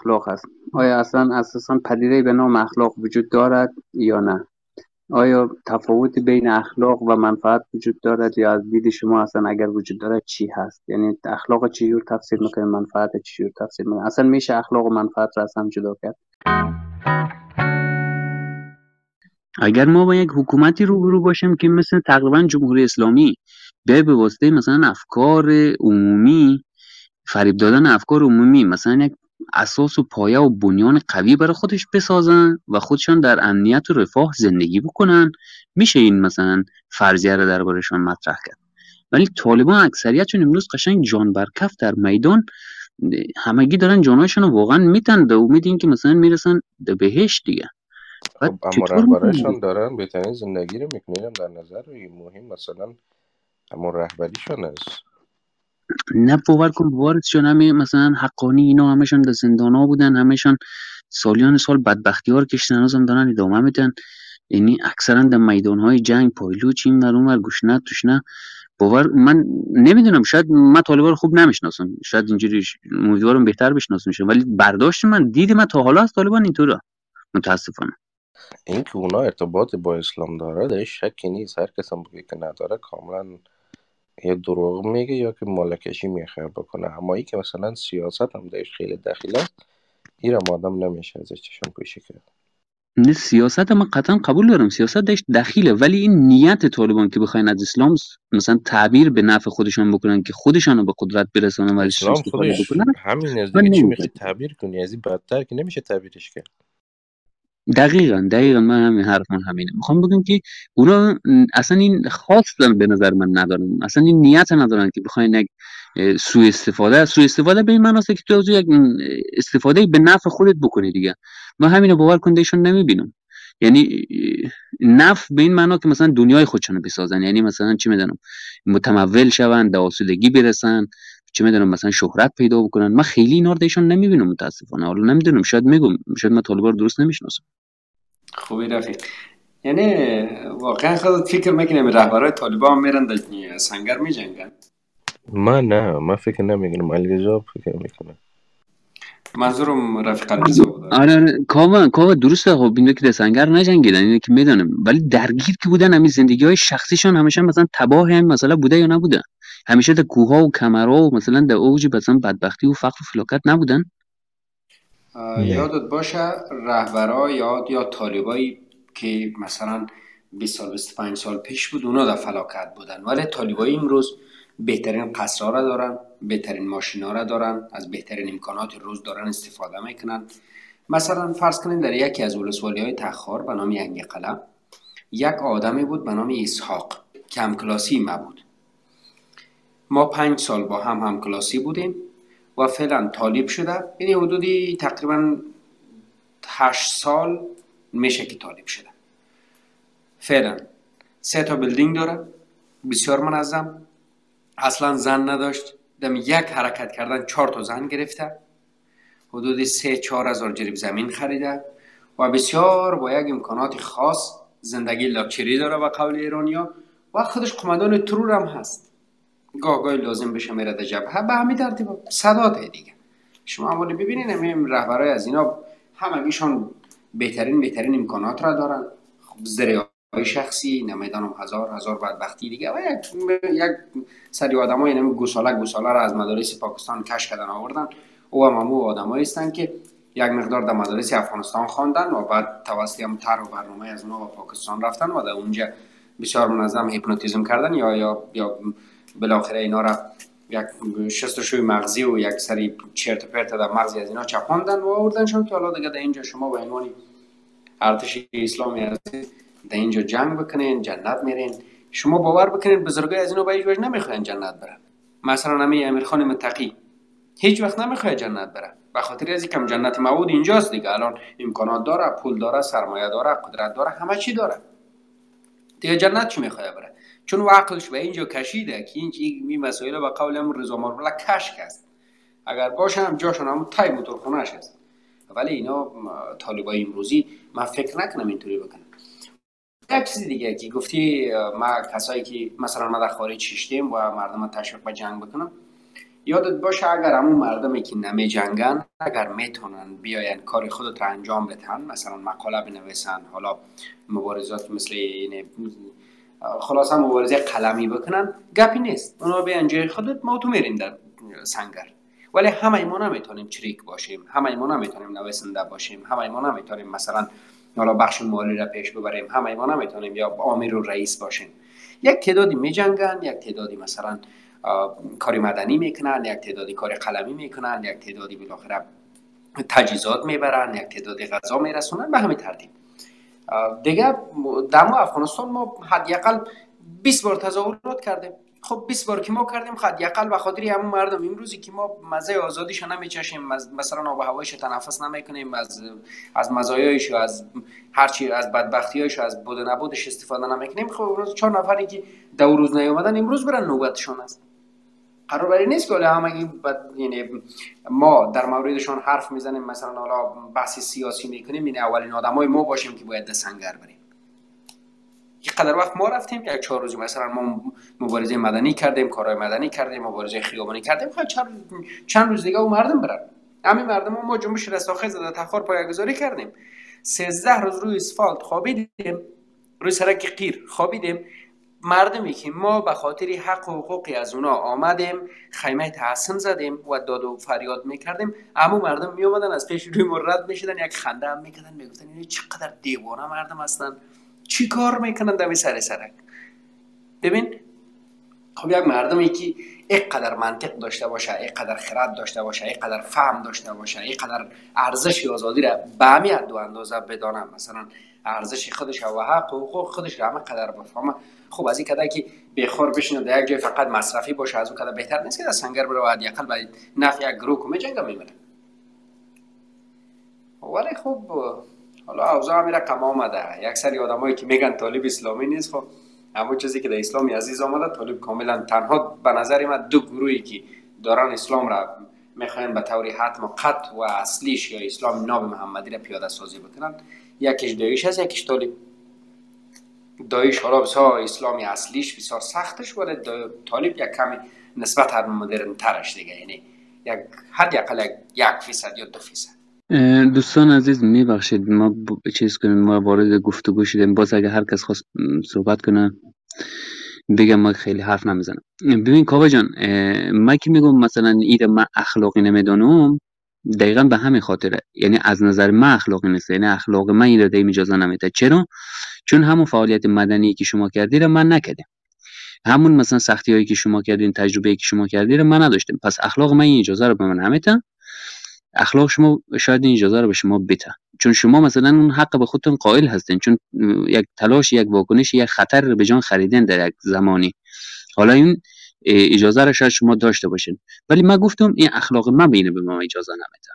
اخلاق است. آیا اصلا اساسا پدیده به نام اخلاق وجود دارد یا نه؟ آیا تفاوت بین اخلاق و منفعت وجود دارد یا از دید شما اصلا اگر وجود دارد چی هست؟ یعنی اخلاق چجور تفسیر می‌کنه منفعت چجور تفسیر می‌کنه؟ اصلا میشه اخلاق و منفعت را از هم جدا کرد؟ اگر ما با یک حکومتی روبرو باشیم که مثل تقریبا جمهوری اسلامی به به واسطه مثلا افکار عمومی فریب دادن افکار عمومی مثلا یک اساس و پایه و بنیان قوی برای خودش بسازن و خودشان در امنیت و رفاه زندگی بکنن. میشه این مثلا فرضیه رو دربارشان مطرح کرد. ولی طالبان اکثریتشون امروز قشنگ جان برکف در میدان همگی دارن جانهاشون رو واقعا میتن به امید که مثلا می‌رسن به بهشت دیگه. خب اما رهبرشان دارن بهترین زندگی رو می‌کنیم در نظر مهم مثلا اما رهبریشان است نه باور کن وارثشون همه مثلا حقانی اینا همشون در زندان ها بودن همشون سالیان سال بدبختی ها رو کشتن هم دارن ادامه میدن. یعنی اکثرا در میدان های جنگ پایلوچ این ور اونور گوشنه توشنه باور من نمی‌دونم شاید من طالبا رو خوب نمی‌شناسم. شاید اینجوری امیدوارم بهتر بشناسم. ولی برداشت من دید من تا حالا از طالبان اینطوره. متاسفانه. این که اونا ارتباط با اسلام داره درش شکی نیست. هر کس هم که نداره کاملا یا دروغ میگه یا که مالکشی می‌خواه بکنه. اما ای که مثلا سیاست هم درش خیلی دخیل است این هم آدم نمیشه ازش چشم پوشی کرد. نه سیاست من قطعا قبول دارم. سیاست داشت دخیله ولی این نیت طالبان که بخواین از اسلام مثلا تعبیر به نفع خودشان بکنن که خودشان رو به قدرت برسانن و اسلام خودش همین از دیگه چی می‌خوای تعبیر کنی؟ از این بدتر که نمیشه تعبیرش کرد. دقیقا دقیقا من همین حرف من همینه. می‌خوام بگم که اونا اصلا این خواستن به نظر من ندارن. اصلا این نیت ندارن که بخواین سوء استفاده. سوء استفاده به این معناست که تو یک استفاده به نفع خودت بکنی دیگه. ما همینو باور کندهشون نمی‌بینم. یعنی نفع به این معنا که مثلا دنیای خودشونو بسازن. یعنی مثلا چی می‌دونم متمول شون به آسودگی برسن. چه می‌دونم مثلا شهرت پیدا بکنن. من خیلی اینا رو نمی‌بینم متاسفانه. حالا نمی‌دونم شاید میگم شاید من طالبا رو درست نمی‌شناسم. خوبی رفیق. یعنی واقعا خودت فکر می‌کنم رهبرای طالبان میرن در سنگر میجنگن؟ من نه من فکر نمی‌کنم. الگزاب فکر می‌کنم منظورم رفیق آره آره. کاوا کاوا درسته. خب اینو که در سنگر نجنگیدن اینو که می‌دونم. ولی درگیر که بودن همین زندگی های شخصیشون همیشه مثلا تباه هم مثلا بوده یا نبوده. همیشه در کوه ها و کمرها و مثلا در اوج مثلا بدبختی و فقر و فلاکت نبودن؟ یادت باشه رهبرا یا یا طالبایی که مثلا 20 سال 25 سال پیش بود اونا در فلاکت بودن. ولی طالبای امروز بهترین قصرها را دارن بهترین ماشینا را دارن از بهترین امکانات روز دارن استفاده می‌کنن. مثلا فرض کنید در یکی از ولسوالی های تخار به نام ینگ قلم یک آدمی بود به نام اسحاق که همکلاسی ما بود. ما پنج سال با هم همکلاسی بودیم و فعلا طالب شده. یعنی حدودی تقریبا هشت سال میشه که طالب شده. فعلا سه تا بلدینگ داره. بسیار منظم. اصلا زن نداشت. دم یک حرکت کردن چهار تا زن گرفته. حدود سه چهار هزار جریب زمین خریده و بسیار با یک امکانات خاص زندگی لاکچری داره و قول ایرانیا و خودش قمدان ترور هم هست. گاه گاهی لازم بشه میره در جبهه به همین ترتیب صدات دیگه. شما اولی ببینین همین رهبرای از اینا همگیشان بهترین بهترین امکانات را دارن. خب های شخصی نمی‌دانم هزار هزار بدبختی دیگه. و یک یک سری آدمای نمی گوساله گوساله را از مدارس پاکستان کش کردن آوردن. او هم همو آدمایی هستند که یک مقدار در مدارس افغانستان خواندن و بعد توسط هم تر و برنامه از اونها به پاکستان رفتن و در اونجا بسیار منظم هیپنوتیزم کردن یا یا یا بالاخره اینا را یک شستشوی مغزی و یک سری چرت پرت در مغزی از اینا چپاندن و آوردنشون که حالا دیگه در اینجا شما به عنوان ارتش اسلامی هستید در اینجا جنگ بکنین جنت میرین. شما باور بکنین بزرگای از اینا به هیچ وجه نمی‌خواین جنت برن. مثلا نمی امیر خان متقی هیچ وقت نمی‌خواد جنت بره به خاطر از اینکه جنت موعود اینجاست دیگه. الان امکانات داره پول داره سرمایه داره قدرت داره همه چی داره. دیگه جنت چی می‌خواد بره چون عقلش به اینجا کشیده که این این مسائل به قول هم رضا ماربلا کشک است. اگر باشن هم جاشون هم تای موتور خونش است. ولی اینا طالبای امروزی من فکر نکنم اینطوری بکنم یک چیز دیگه که گفتی ما کسایی که مثلا ما در خارج ششتیم و مردم تشویق به جنگ بکنم. یادت باشه اگر همون مردمی که نمی جنگن اگر می‌تونن بیاین کار خودت رو انجام بدن مثلا مقاله بنویسن حالا مبارزات مثل این خلاصا مبارزه قلمی بکنن گپی نیست. اونا بیان جای خودت ما تو میریم در سنگر. ولی همه ما نمی‌تونیم چریک باشیم همه ما نمی‌تونیم نویسنده باشیم همه ما نمی‌تونیم مثلا حالا بخش مالی را پیش ببریم همه ما نمی‌تونیم یا آمیر و رئیس باشیم. یک تعدادی میجنگن یک تعدادی مثلا کاری مدنی می‌کنن یک تعدادی کار قلمی می‌کنن یک تعدادی بالاخره تجهیزات می‌برن یک تعدادی غذا میرسونن به همین ترتیب. دیگه در افغانستان ما حداقل 20 بار تظاهرات کردیم. خب 20 بار که ما کردیم حداقل به خاطر همون مردم. امروزی که ما مزه آزادیشو نمیچشیم مثلا آب هوایش تنفس نمی‌کنیم از از مزایایش از هرچی از بدبختیایش از بود نبودش استفاده نمی‌کنیم. خب چهار نفری که دو روز نیومدن امروز برن نوبتشون است قرار بری نیست که همگی یعنی ما در موردشان حرف می‌زنیم مثلا حالا بحث سیاسی می‌کنیم این اولین آدمای ما باشیم که باید سنگر بریم. یک قدر وقت ما رفتیم یک چهار روز مثلا ما مبارزه مدنی کردیم کارهای مدنی کردیم مبارزه خیابانی کردیم. خیلی چند روز دیگه اون مردم برن. همین مردم ما جنبش رستاخیز زده تخار پایگذاری کردیم. 13 روز روی اسفالت خوابیدیم. روی سرک قیر خوابیدیم. مردمی که ما به خاطر حق و حقوقی از اونا آمدیم خیمه تحسن زدیم و داد و فریاد می‌کردیم. اما مردم می اومدن از پیش روی مرد می‌شدن یک خنده هم می‌کردن می‌گفتن این چقدر دیوانه مردم هستن. چی کار می‌کنن دمی سر سرک؟ ببین خب یک مردمی که قدر منطق داشته باشه قدر خرد داشته باشه قدر فهم داشته باشه قدر ارزش آزادی را به همین دو اندازه بدانم. مثلا ارزش خودش و حق و حقوق خودش را همه قدر بفهمه. خب از این کده که بخور بشینه در یک جای فقط مصرفی باشه از اون کده بهتر نیست که در سنگر بره و حداقل نفع یک گروه کمه جنگ میمونه ولی خب حالا اوضاع همین رقم آمده. یک سری آدمایی که میگن طالب اسلامی نیست خب اما چیزی که در اسلامی عزیز آمده طالب کاملا تنها به نظر من دو گروهی که دارن اسلام را می‌خواین به طور حتم و قط و اصلیش یا اسلام ناب محمدی را پیاده سازی بکنن یکیش دایش هست یکیش طالب. دایش حالا بسیار اسلامی اصلیش بسیار سختش ولی طالب یک کمی نسبت هر مدرن ترش دیگه یعنی یک حد یقل یک فیصد یا دو فیصد. دوستان عزیز میبخشید. ما چیز کنیم ما وارد گفتگو شدیم. باز اگه هر کس خواست صحبت کنه بگم ما خیلی حرف نمی‌زنم. ببین کاوه جان من که میگم مثلا ایده من اخلاقی نمی‌دانم دقیقا به همین خاطره. یعنی از نظر من اخلاقی نیست. یعنی اخلاق من این رو اجازه نمیده. چرا؟ چون همون فعالیت مدنی که شما کردی رو من نکردم همون مثلا سختی هایی که شما کردین تجربه که شما کردی رو من نداشتم پس اخلاق من این اجازه رو به من نمیده اخلاق شما شاید این اجازه رو به شما بده. چون شما مثلا اون حق به خودتون قائل هستین. چون یک تلاش یک واکنش یک خطر رو به جان خریدن در یک زمانی. حالا این اجازه رو شاید شما داشته باشین. ولی من گفتم این اخلاق من بینه به ما اجازه نمیده.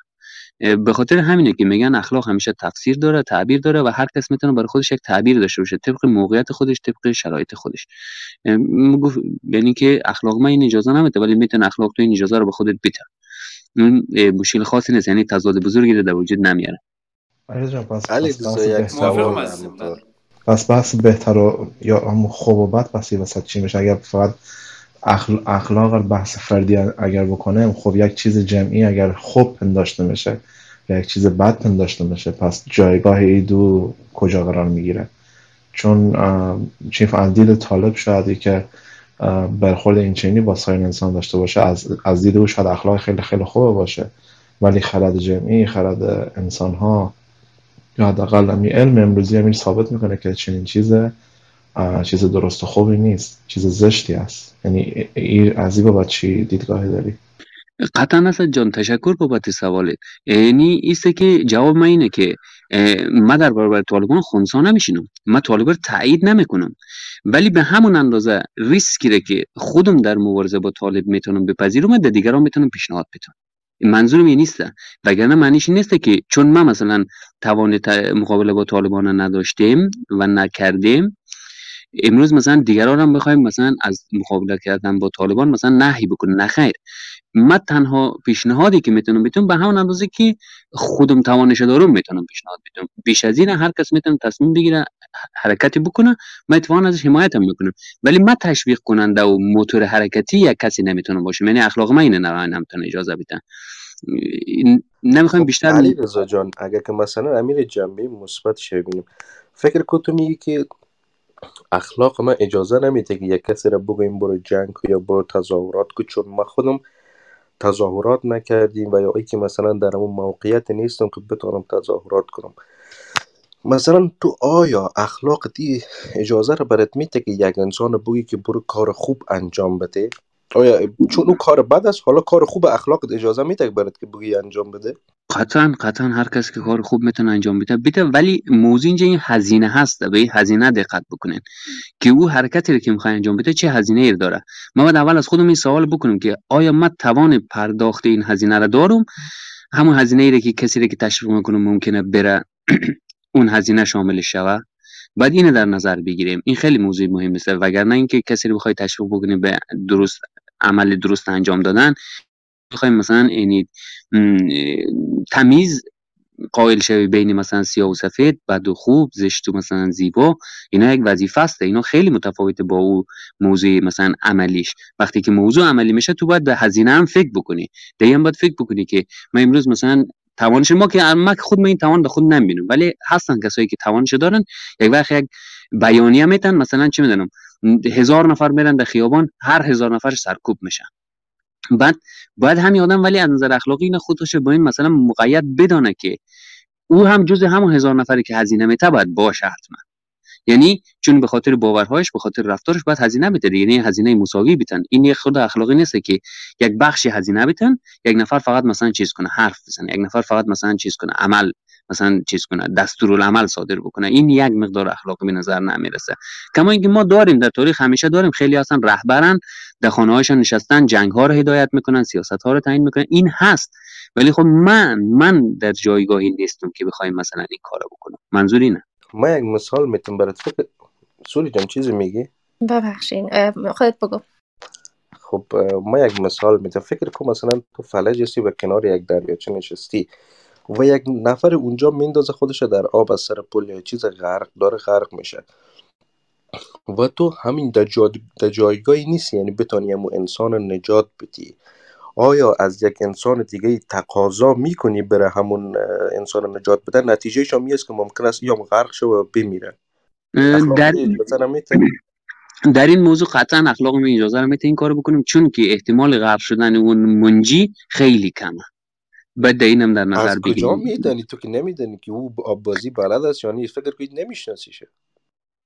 به خاطر همینه که میگن اخلاق همیشه تفسیر داره تعبیر داره و هر کس می‌تونه برای خودش یک تعبیر داشته باشه. طبق موقعیت خودش طبق شرایط خودش. یعنی که اخلاق من این اجازه نمیده ولی می‌تونه اخلاق تو این اجازه رو به خودت بده. اون مشکل خاصی نیست. یعنی تضاد بزرگی در وجود نمیاره. پس بحث بهتر و یا هم خوب و بد پس وسط چی میشه؟ اگر فقط اخلاق بحث فردی اگر بکنه خب یک چیز جمعی اگر خوب پنداشته میشه یا یک چیز بد پنداشته میشه پس جایگاه ای دو کجا قرار می‌گیره؟ چون چیف اندیل طالب شاید که برخورد این چینی با سایر انسان داشته باشه از, از دید او شاید اخلاق خیلی خیلی خوبه باشه ولی خرد جمعی خرد انسان ها یا حداقل علم امروزی همین ثابت می‌کنه که چنین چیز چیز درست و خوبی نیست چیز زشتی است. یعنی از این چی دیدگاهی داری؟ قطعا اصلا جان تشکر بابت سوالت. یعنی ایسته که جواب من اینه که من در برابر طالبان خونسا نمیشینم. من طالبان رو تایید نمی‌کنم. ولی به همون اندازه ریسکی رو که خودم در مبارزه با طالب می‌تونم بپذیرم و دیگران می‌تونم پیشنهاد بدم. منظورم این نیست. وگرنه معنیش نیست که چون من مثلا توان مقابله با طالبان نداشتیم و نکردیم امروز مثلا دیگران هم بخوایم مثلا از مقابله کردن با طالبان مثلا نهی بکنه نه خیر. من تنها پیشنهادی که می‌تونم بتونم به همون اندازه که خودم توانش دارم می‌تونم پیشنهاد بدم. بیش از این هر کس می‌تونه تصمیم بگیره حرکتی بکنه من اتفاقا ازش حمایتم می‌کنم. ولی من تشویق کننده و موتور حرکتی یک کسی نمی‌تونم باشه یعنی اخلاق من اینه نه نمی‌تونه اجازه بدن نمی‌خوایم خب، بیشتر علی رضا جان اگر که مثلا امیر جنبه مثبت ببینیم فکر کو تو میگی که اخلاق ما اجازه نمیده که یک کسی را بگویم برو جنگ یا برو تظاهرات کو چون ما خودم تظاهرات نکردیم و یا ای که مثلا در اون موقعیت نیستم که بتونم تظاهرات کنم. مثلا تو آیا اخلاق دی اجازه را برات میده که یک انسان بگی که برو کار خوب انجام بده؟ آیا چون اون کار بد است حالا کار خوب اخلاق اجازه میده برات که بگی انجام بده؟ قطعا قطعا هر کس که کار خوب می‌تونه انجام بده بده. ولی موضوع اینجا این هزینه هست به این هزینه دقت بکنین که او حرکتی رو که می‌خوای انجام بده چه هزینه ای داره. ما باید اول از خودم این سوال بکنیم که آیا من توان پرداخت این هزینه رو دارم؟ همون هزینه ای که کسی رو که تشویق می‌کنم ممکنه بره اون هزینه شامل شوه؟ بعد اینو در نظر بگیریم. این خیلی موضوع مهم است وگرنه اینکه کسی رو بخوای تشویق بکنی به درست عمل درست انجام دادن بخوایم مثلا یعنی تمیز قائل شوی بین مثلا سیاه و سفید بد و خوب زشت و مثلا زیبا اینا یک وظیفه است. اینا خیلی متفاوته با او موضوع مثلا عملیش. وقتی که موضوع عملی میشه تو باید به هزینه هم فکر بکنی. دیگه هم باید فکر بکنی که ما امروز مثلا توانش ما که ما خود ما این توان به خود نمی‌بینیم. ولی هستن کسایی که توانش دارن یک وقت یک بیانیه میتن مثلا چه می‌دونم هزار نفر میرن در خیابان هر هزار نفر سرکوب میشن. بعد باید همین آدم ولی از نظر اخلاقی این خودش با این مثلا مقید بدانه که او هم جز همون هزار نفری که هزینه میته باید باشه حتما. یعنی چون به خاطر باورهایش به خاطر رفتارش باید هزینه بده. یعنی هزینه مساوی بتن این خود اخلاقی نیست که یک بخشی هزینه بتن یک نفر فقط مثلا چیز کنه حرف بزنه یک نفر فقط مثلا چیز کنه عمل مثلا چیز کنه دستورالعمل صادر بکنه. این یک مقدار اخلاقی به نظر نمی‌رسه. کما اینکه ما داریم در تاریخ همیشه داریم خیلی اصلا رهبرن در خانه هاشون نشستن جنگ ها رو هدایت می‌کنن سیاست ها رو تعیین می‌کنن. این هست. ولی خب من من در جایگاهی نیستم که بخوایم مثلا این کارو بکنم. منظور اینه. ما یک مثال می‌تونم برات فکر سوری جان چیزی میگی؟ ببخشین خودت بگو. خب ما یک مثال می‌تونم فکر کنم مثلا تو فلج هستی و کنار یک دریاچه نشستی. و یک نفر اونجا میندازه خودش در آب از سر پل یا چیز غرق داره غرق میشه. و تو همین در, جایگاهی نیستی یعنی بتانی همون انسان نجات بدی. آیا از یک انسان دیگه تقاضا می‌کنی بره همون انسان نجات بده نتیجه هم است که ممکن است یا غرق شه و بمیره. در در این موضوع قطعا اخلاق می اجازه رو این کارو بکنیم چون که احتمال غرق شدن اون منجی خیلی کمه. باید اینم در نظر بگیریم. از کجا میدانی؟ تو که نمیدانی که او آب بازی بلد است یا نیست؟ فکر کنید نمیشناسیشه.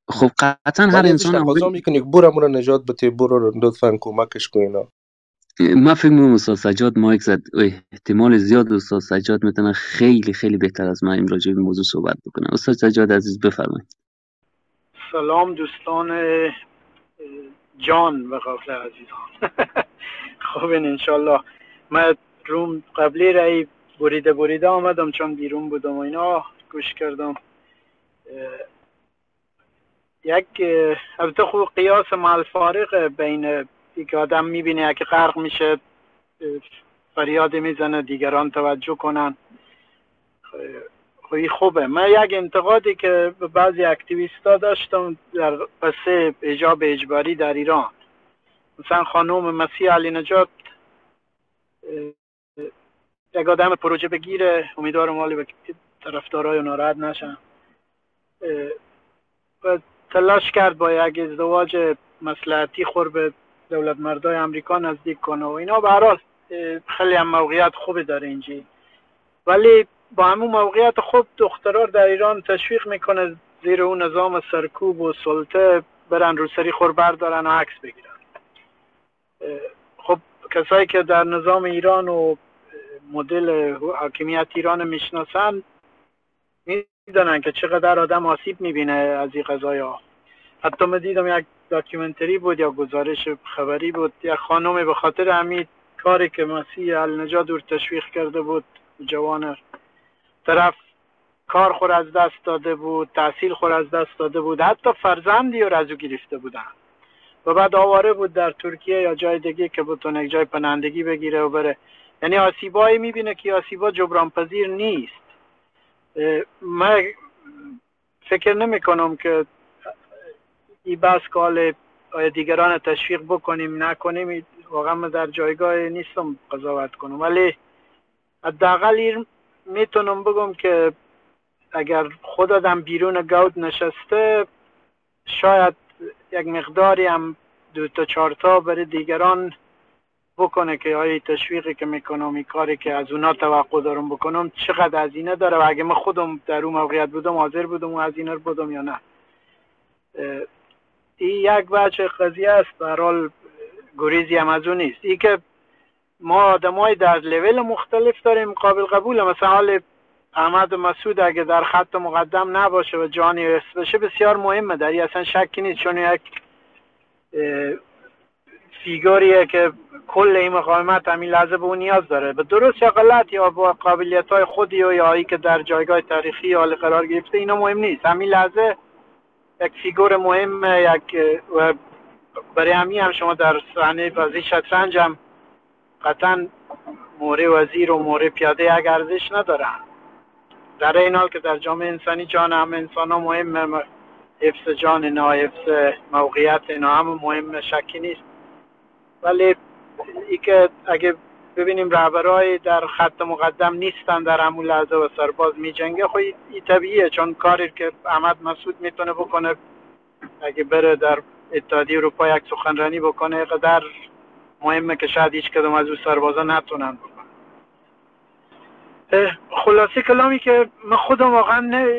خب قطعا هر انسان تقاضا می‌کنی برو مرا نجات بده برو لطفا کمکش کن اینا. ما فکر می‌کنم استاد سجاد مایک زد. احتمال زیاد استاد سجاد می‌تونه خیلی خیلی بهتر از ما این راجع به موضوع صحبت بکنه. استاد سجاد عزیز بفرمایید. سلام دوستان جان و قافل عزیزان. خب انشالله من روم قبلی رای بریده بریده آمدم چون بیرون بودم و اینا. گوش کردم. یک البته خوب قیاس مال فارق بین یک آدم می‌بینه که غرق میشه فریاد می‌زنه دیگران توجه کنن. خوی خوبه. من یک انتقادی که به بعضی اکتیویستا داشتم در پسه اجاب اجباری در ایران. مثلا خانوم مسیح علی نجات یک آدم پروژه بگیره امیدوارم مالی به طرفدارای ناراحت نشن. و تلاش کرد با یک ازدواج مسلحتی خور به دولت مردای امریکا نزدیک کنه و اینا. به خیلی هم موقعیت خوبی داره اینجی ولی با همون موقعیت خوب دخترار در ایران تشویق می‌کنه زیر اون نظام سرکوب و سلطه برن رو سری خور بردارن و عکس بگیرن. خب کسایی که در نظام ایران و مدل حاکمیت ایران می‌شناسن می‌دونن که چقدر آدم آسیب می‌بینه از این قضایی ها. حتی من دیدم یک داکیومنتری بود یا گزارش خبری بود یک خانم به خاطر همین کاری که مسیح النجات دور تشویق کرده بود جوان طرف کار خور از دست داده بود تحصیل خور از دست داده بود حتی فرزندی رو از او گرفته بودن. و بعد آواره بود در ترکیه یا جای دیگه که بتونه جای پناهندگی بگیره و بره. یعنی آسیبایی می‌بینه که آسیبا جبران پذیر نیست من فکر نمی کنم که این بس کال دیگران تشویق بکنیم نکنیم واقعا من در جایگاه نیستم قضاوت کنم. ولی حداقل می‌تونم بگم که اگر خود آدم بیرون گود نشسته شاید یک مقداری هم دو تا چهار تا برای دیگران بکنه که آیا تشویقی که می‌کنم این کاری که از اونا توقع دارم بکنم چقدر هزینه داره؟ و اگه من خودم در اون موقعیت بودم حاضر بودم و هزینه رو بودم یا نه؟ این یک بچه قضیه است. در حال گریزی هم از اون نیست. ای که ما آدمای در لول مختلف داریم قابل قبول مثلا حال احمد مسعود اگه در خط مقدم نباشه و جانی حفظ بشه بسیار مهمه. در این اصلا شکی نیست چون یک فیگوریه که کل این مقاومت همین لحظه به اون نیاز داره. به درست یا غلط یا با قابلیت های خودی و یا که در جایگاه تاریخی حال قرار گرفته اینا مهم نیست. همین لحظه یک فیگور مهم یک برای همین هم شما در صحنه بازی شطرنج هم قطعا موره وزیر و موره پیاده یک ارزش ندارن. در این حال که در جامعه انسانی جان هم انسان ها مهم حفظ جان اینا حفظ موقعیت اینا هم مهم شکی نیست. ولی ای که اگه ببینیم رهبرهای در خط مقدم نیستن در همون لحظه و سرباز می جنگه خب این طبیعیه چون کاری که احمد مسعود می‌تونه بکنه اگه بره در اتحادیه اروپا یک سخنرانی بکنه قدر مهمه که شاید هیچ کدوم از او سربازا نتونن خلاصه کلامی که من خودم واقعا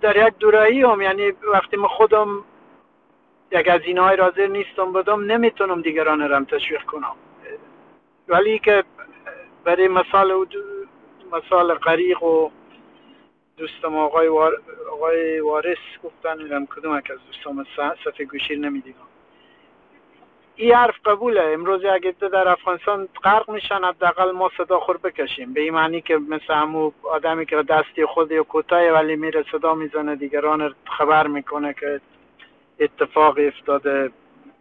در یک دورایی هم یعنی وقتی من خودم یک از اینهای رازر نیستم بدم نمی‌تونم دیگران رم تشویق کنم. ولی که برای مثال مثال غریق و دوستم آقای, وار... آقای وارث گفتن میدم کدوم از دوستم صفحه گوشیر نمی‌دیدم. این حرف قبوله. امروز اگه در افغانستان غرق میشن حداقل ما صدا خور بکشیم. به این معنی که مثل همو آدمی که دستی خود یا کوتاه ولی میره صدا می‌زنه دیگران خبر می‌کنه که اتفاق افتاده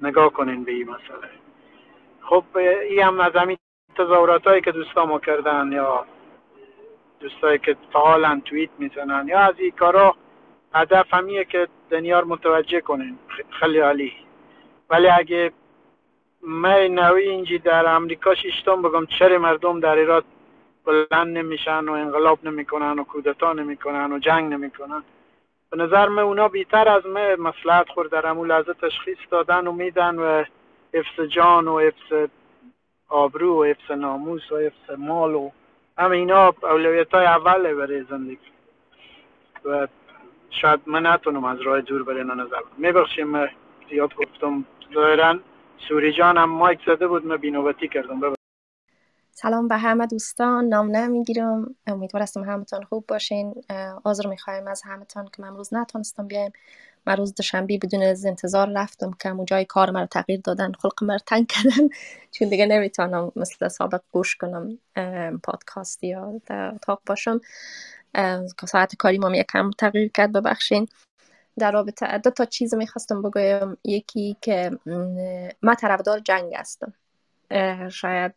نگاه کنین به این مسئله. خب این هم از همین تظاهرات هایی که دوستا ما کردن یا دوستایی که فعالن توییت می‌زنن یا از این کارا هدف همیه که دنیا متوجه کنین خیلی عالی. ولی اگه من نوی اینجی در امریکا شیشتم بگم چرا مردم در ایراد بلند نمیشن و انقلاب نمی‌کنن و کودتا نمی‌کنن و جنگ نمی‌کنن؟ به نظر من اونا بیتر از من مسلحت خور در همون لحظه تشخیص دادن و میدن و حفظ جان و حفظ آبرو و حفظ ناموس و حفظ مال و همه اینا اولویت های اوله برای زندگی. و شاید من نتونم از راه دور برای نظر میبخشیم زیاد گفتم. ظاهرا سوری جان هم مایک زده بود من بینوبتی کردم. سلام به همه دوستان نام نمی‌گیرم. امیدوار هستم همتون خوب باشین. عذر می‌خوایم از همتون که من امروز نتونستم بیایم. من روز دوشنبه بدون از انتظار رفتم که جای کار مرا تغییر دادن خلق مرا تنگ کردن. چون دیگه نمی‌تونم مثل سابق گوش کنم پادکاست یا در اتاق باشم. ساعت کاری ما یکم تغییر کرد ببخشین. در رابطه دو تا چیز می‌خواستم بگویم. یکی که من طرفدار جنگ هستم. شاید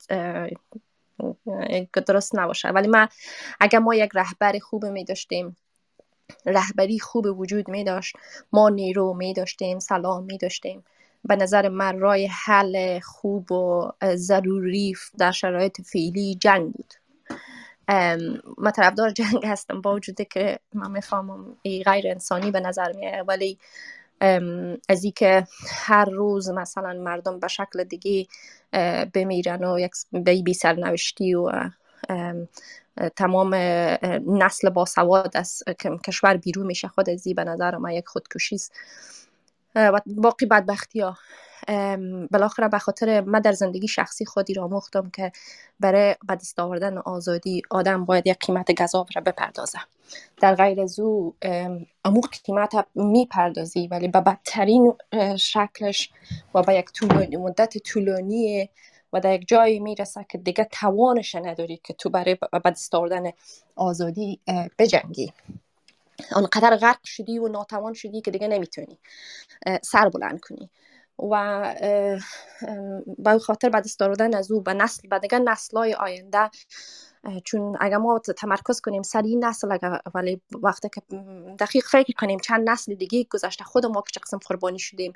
درست نباشه. ولی ما اگر ما یک رهبر خوب می داشتیم رهبری خوب وجود می داشت ما نیرو می داشتیم سلام می داشتیم. به نظر من رای حل خوب و ضروری در شرایط فعلی جنگ بود. من طرفدار جنگ هستم با وجودی که من می‌فهمم غیر انسانی به نظر میاد ولی از که هر روز مثلا مردم به شکل دیگه بمیرن و یک بی سرنوشتی و تمام نسل با سواد از کشور بیرون میشه. خود ازی به نظر ما یک خودکشی است. و باقی بدبختی ها. بالاخره به خاطر من در زندگی شخصی خودی را مختم که برای به دست آوردن آزادی آدم باید یک قیمت گذاب را بپردازه. در غیر زو اموق قیمت می‌پردازی ولی به بدترین شکلش و به یک طولانی مدت طولانی و در یک جایی می‌رسه که دیگه توانش نداری که تو برای به دست آوردن آزادی بجنگی. آنقدر غرق شدی و ناتوان شدی که دیگه نمی‌تونی سر بلند کنی. و با خاطر بعد دست از او به نسل به دیگه نسلای آینده چون اگر ما تمرکز کنیم سر این نسل اگر ولی وقتی که دقیق فکر کنیم چند نسل دیگه گذشته خود ما که قسم قربانی شدیم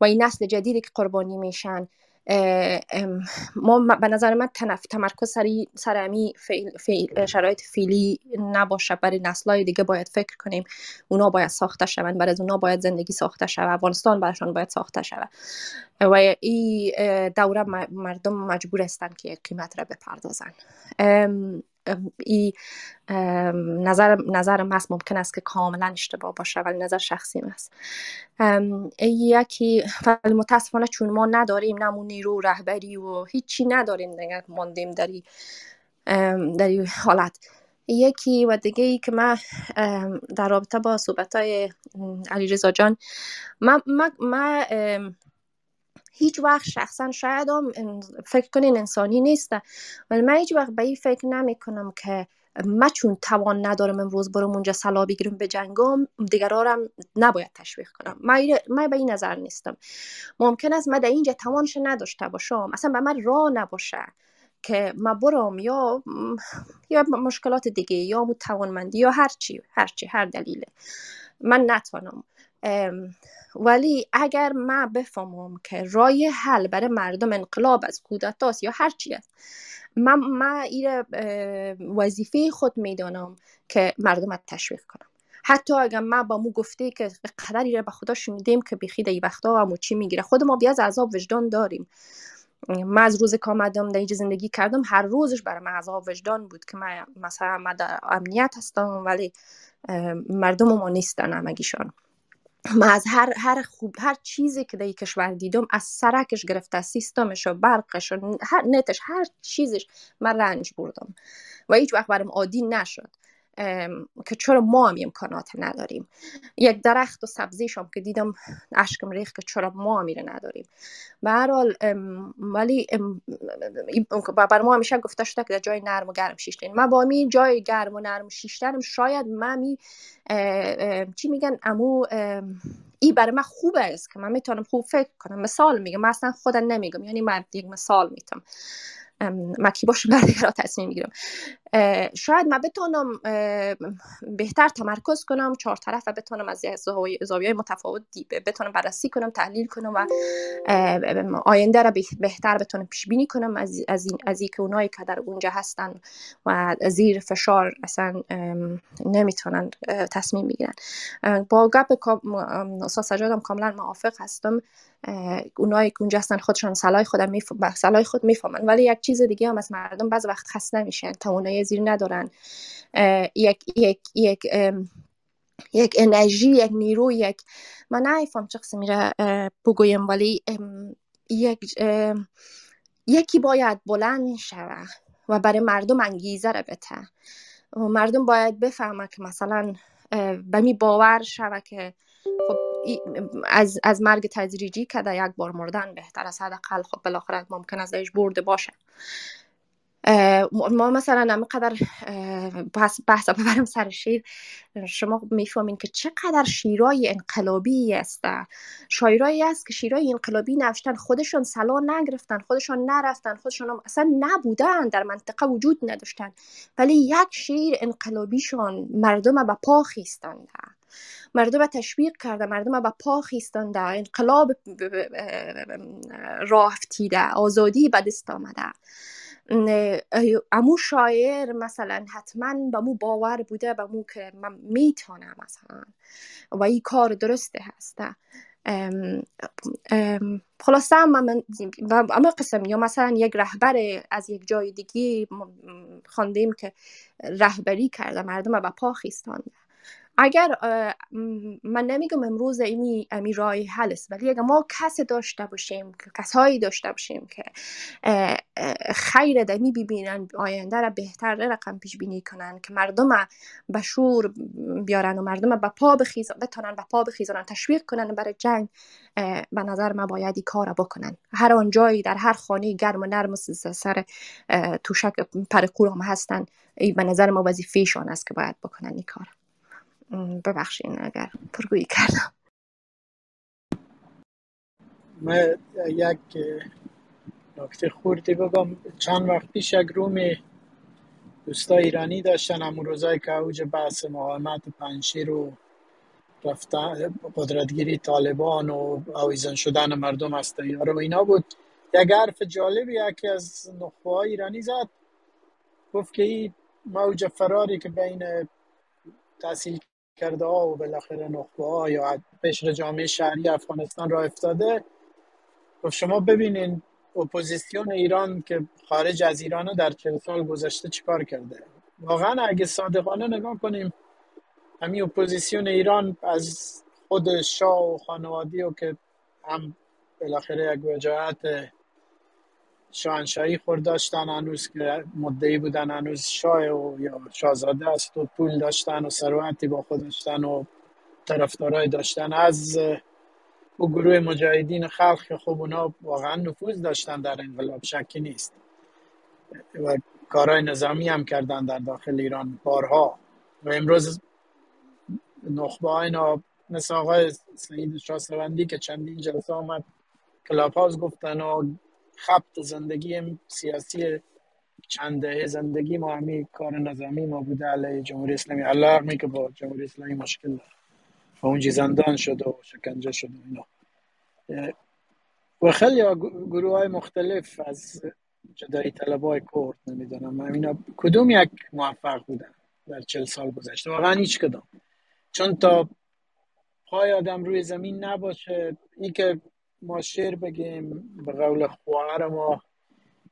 و این نسل جدیدی که قربانی میشن ما به نظر من تمرکز سری سر امی شرایط فیلی نباشه. برای نسلهای دیگه باید فکر کنیم. اونا باید ساخته شوند. برای اونا باید زندگی ساخته شود. افغانستان برشان باید ساخته شود. و این دوره مردم مجبور هستند که قیمت را بپردازن. ای نظر نظر هست ممکن است که کاملا اشتباه باشه ولی نظر شخصی است یکی متاسفانه چون ما نداریم نمون نیرو رهبری و هیچی نداریم دیگه ماندیم در این حالت. یکی و دیگه ای که من در رابطه با صحبت های علی رزا جان من, من هیچ وقت شخصا شاید هم فکر کنین انسانی نیست ولی من هیچ وقت به این فکر نمی کنم که من چون توان ندارم امروز برم اونجا سلا بگیرم به جنگم دیگرارم نباید تشویق کنم. من به این نظر نیستم. ممکن است من در اینجا توانش نداشته باشم. اصلا به من راه نباشه که من برم یا یا مشکلات دیگه یا توانمندی یا هرچی هرچی هر دلیله من نتوانم. ولی اگر ما بفهمم که رای حل برای مردم انقلاب از کودتاست یا هر چی است من, من این وظیفه خود می‌دانم که مردم رو تشویق کنم. حتی اگر ما با مو گفته که قدری را به خدا شنیدیم که بیخی ای وقتا و چی می‌گیره خود ما بیاز عذاب وجدان داریم. من از روز که آمدم در اینجا زندگی کردم هر روزش برای من عذاب وجدان بود که من مثلا من در امنیت هستم ولی مردم ما نیستن همگیشان. من از هر هر خوب هر چیزی که در کشور دیدم از سرکش گرفته سیستمش و برقش و هر نتش هر چیزش من رنج بردم. و هیچ وقت برام عادی نشد. که چرا ما هم امکانات نداریم. یک درخت و سبزیش هم که دیدم اشکم ریخ که چرا ما میره نداریم. به هر حال ولی بر ما همیشه گفته شده که در جای نرم و گرم شیشتین من با می جای گرم و نرم شیشتنم شاید من می چی میگن امو ای برای من خوبه است که من می‌تونم خوب فکر کنم. مثال میگم من اصلا خودم نمیگم یعنی من یک مثال می‌تونم. مکی باشه بعد را تصمیم می‌گیرم. شاید من بتونم بهتر تمرکز کنم چهار طرف و بتونم از زاویه متفاوت بتونم بررسی کنم تحلیل کنم و آینده را بهتر بتونم پیش بینی کنم. از از این از که اونایی که در اونجا هستن و زیر فشار اصلا نمی‌تونن تصمیم بگیرن. با گپ استاد سجادم کاملا موافق هستم. اونایی که اونجا هستن خودشون صلاح خودم صلاح خود می‌فهمن. ولی یک چیز دیگه هم از مردم بعض وقت خسته میشن تا اونایی زیر ندارن. یک یک یک یک انرژی یک نیرو یک من نایفهم چه قسمی را بگویم ولی یک یکی باید بلند شوه و برای مردم انگیزه را بته مردم باید بفهمه که مثلا به می باور شوه که خب از, از مرگ تدریجی که در یک بار مردن بهتر از حداقل خب بالاخره ممکن است ازش برده باشه. ما مثلا همینقدر بحث بحث ببرم سر شیر شما می‌فهمین که چقدر شیرای انقلابی است. شاعرایی است که شیرای انقلابی نوشتن خودشون سلا نگرفتن خودشون نرفتن خودشون اصلا نبودن در منطقه وجود نداشتن. ولی یک شیر انقلابیشون مردم به پا خیستند مردم تشویق کرده مردم به پا خیستانده انقلاب راه افتیده آزادی به دست آمده. امو شاعر مثلا حتما به مو باور بوده به مو که من می‌تونم مثلا. و این کار درسته هسته خلاصه من اما قسم یا مثلا یک رهبر از یک جای دیگه خواندیم که رهبری کرده مردم به پا خیستانده. اگر من نمیگم امروز ایمی امی راه حل است ولی اگر ما کسی داشته باشیم کسایی داشته باشیم که خیر دمی ببینن آینده را بهتر رقم پیش بینی کنن که مردم به شور بیارن و مردم به پا بخیزن بتونن به پا بخیزن تشویق کنن برای جنگ به نظر من باید این کار بکنن. هر آن جایی در هر خانه گرم و نرم و سر توشک پرکور هم هستن به نظر ما وظیفهشان است که باید بکنن این کار. ببخشین اگر پرگویی کردم. من یک نکته خوردی بگم. چند وقت پیش یک روم دوستا ایرانی داشتن همون روزایی که اوج بحث مقاومت پنشیر و رفتن قدرتگیری طالبان و آویزان شدن مردم از تیاره و اینا بود. یک حرف جالبی یکی از نخبه ایرانی زد. گفت که این موج فراری که بین تحصیل کرده ها و بالاخره نخبه ها یا قشر جامعه شهری افغانستان راه افتاده. گفت شما ببینین اپوزیسیون ایران که خارج از ایران در چند سال گذشته چیکار کرده؟ واقعا اگه صادقانه نگاه کنیم همین اپوزیسیون ایران از خود شاه و خانوادی و که هم بالاخره یک وجاهت شاهنشاهی خورد داشتن هنوز که مدعی بودن هنوز شاه و یا شاهزاده است و پول داشتن و ثروتی با خود داشتن و طرفدارای داشتن. از او گروه مجاهدین خلق که خب اونا واقعا نفوذ داشتن در انقلاب شکی نیست. و کارهای نظامی هم کردن در داخل ایران بارها. و امروز نخبه اینا مثل آقای سعید شاسوندی که چندین جلسه آمد کلاب هاوس گفتن و خبت زندگی سیاسی چند دهه زندگی ما همی کار نظامی ما بوده علیه جمهوری اسلامی. الله که با جمهوری اسلامی مشکل داره. و اونجی زندان شده و شکنجه شده اینا. و خیلی گروه های مختلف از جدایی طلب های کرد نمی‌دونم اینا کدوم یک موفق بودن در چل سال گذشته؟ واقعا هیچ کدام. چون تا پای آدم روی زمین نباشه این که ما شعر بگیم به قول خواهر ما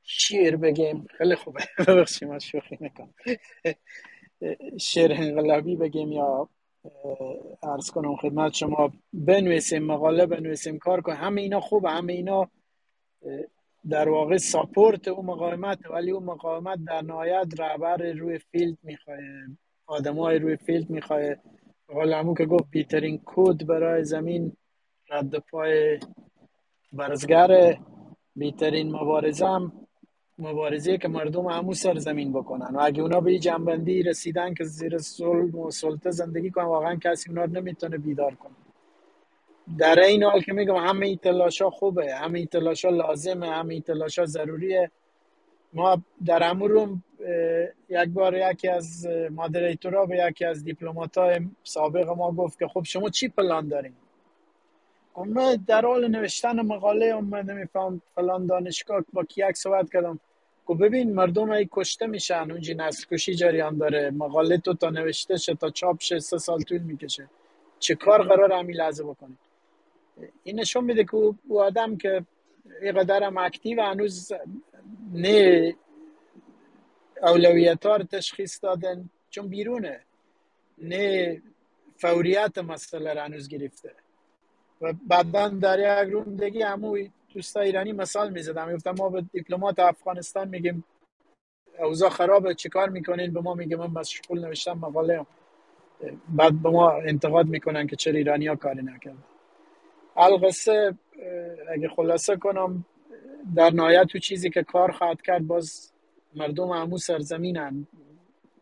شعر بگیم. خیلی خوبه. ببخشید ما شوخی می‌کنم شعر انقلابی بگیم یا عرض کنم خدمت شما بنویسیم مقاله بنویسیم کار کنیم. همه اینا خوبه همه اینا در واقع support اون مقاومت ولی اون مقاومت در نهایت رهبر روی field می‌خواه آدم های روی فیلد می‌خواه. حالا که گفت بیترین کود برای زمین رد پای برزگر بیترین مبارزه هم مبارزه که مردم همو زمین بکنن. و اگه اونا به جنبندی رسیدن که زیر ظلم و سلطه زندگی کنن واقعا کسی اونا نمی‌تونه بیدار کنه. در این حال که میگم همه این تلاشا خوبه همه این تلاشا لازمه همه این تلاشا ضروریه. ما در امروم یک بار یکی از مادریتورا به یکی از دیپلمات های سابق ما گفت که خب شما چی پلان داریم من در حال نوشتن مقاله اومده میفهم فلان دانشگاه با کیک صحبت کردم. گفت ببین مردم ای کشته میشن اونجی نسل کشی جریان داره. مقاله تو تا نوشته شه تا چاپ شه سه سال طول می‌کشه. چه کار قرار همین لحظه بکنید این نشون میده که او آدم که قدر هم active هنوز نه اولویت ها تشخیص دادن چون بیرونه. نه فوریت مسئله رو هنوز گرفته. و بعدا در یک room دیگه همو دوستا ایرانی مثال می‌زدم. می‌گفتم ما به دیپلمات افغانستان میگیم اوضاع خرابه چیکار می‌کنین؟ به ما میگه من مشغول نوشتم مقاله. بعد به ما انتقاد می‌کنن که چرا ایرانی ها کاری نکردن. القصه اگه خلاصه کنم در نهایت تو چیزی که کار خواهد کرد باز مردم همو سرزمینن.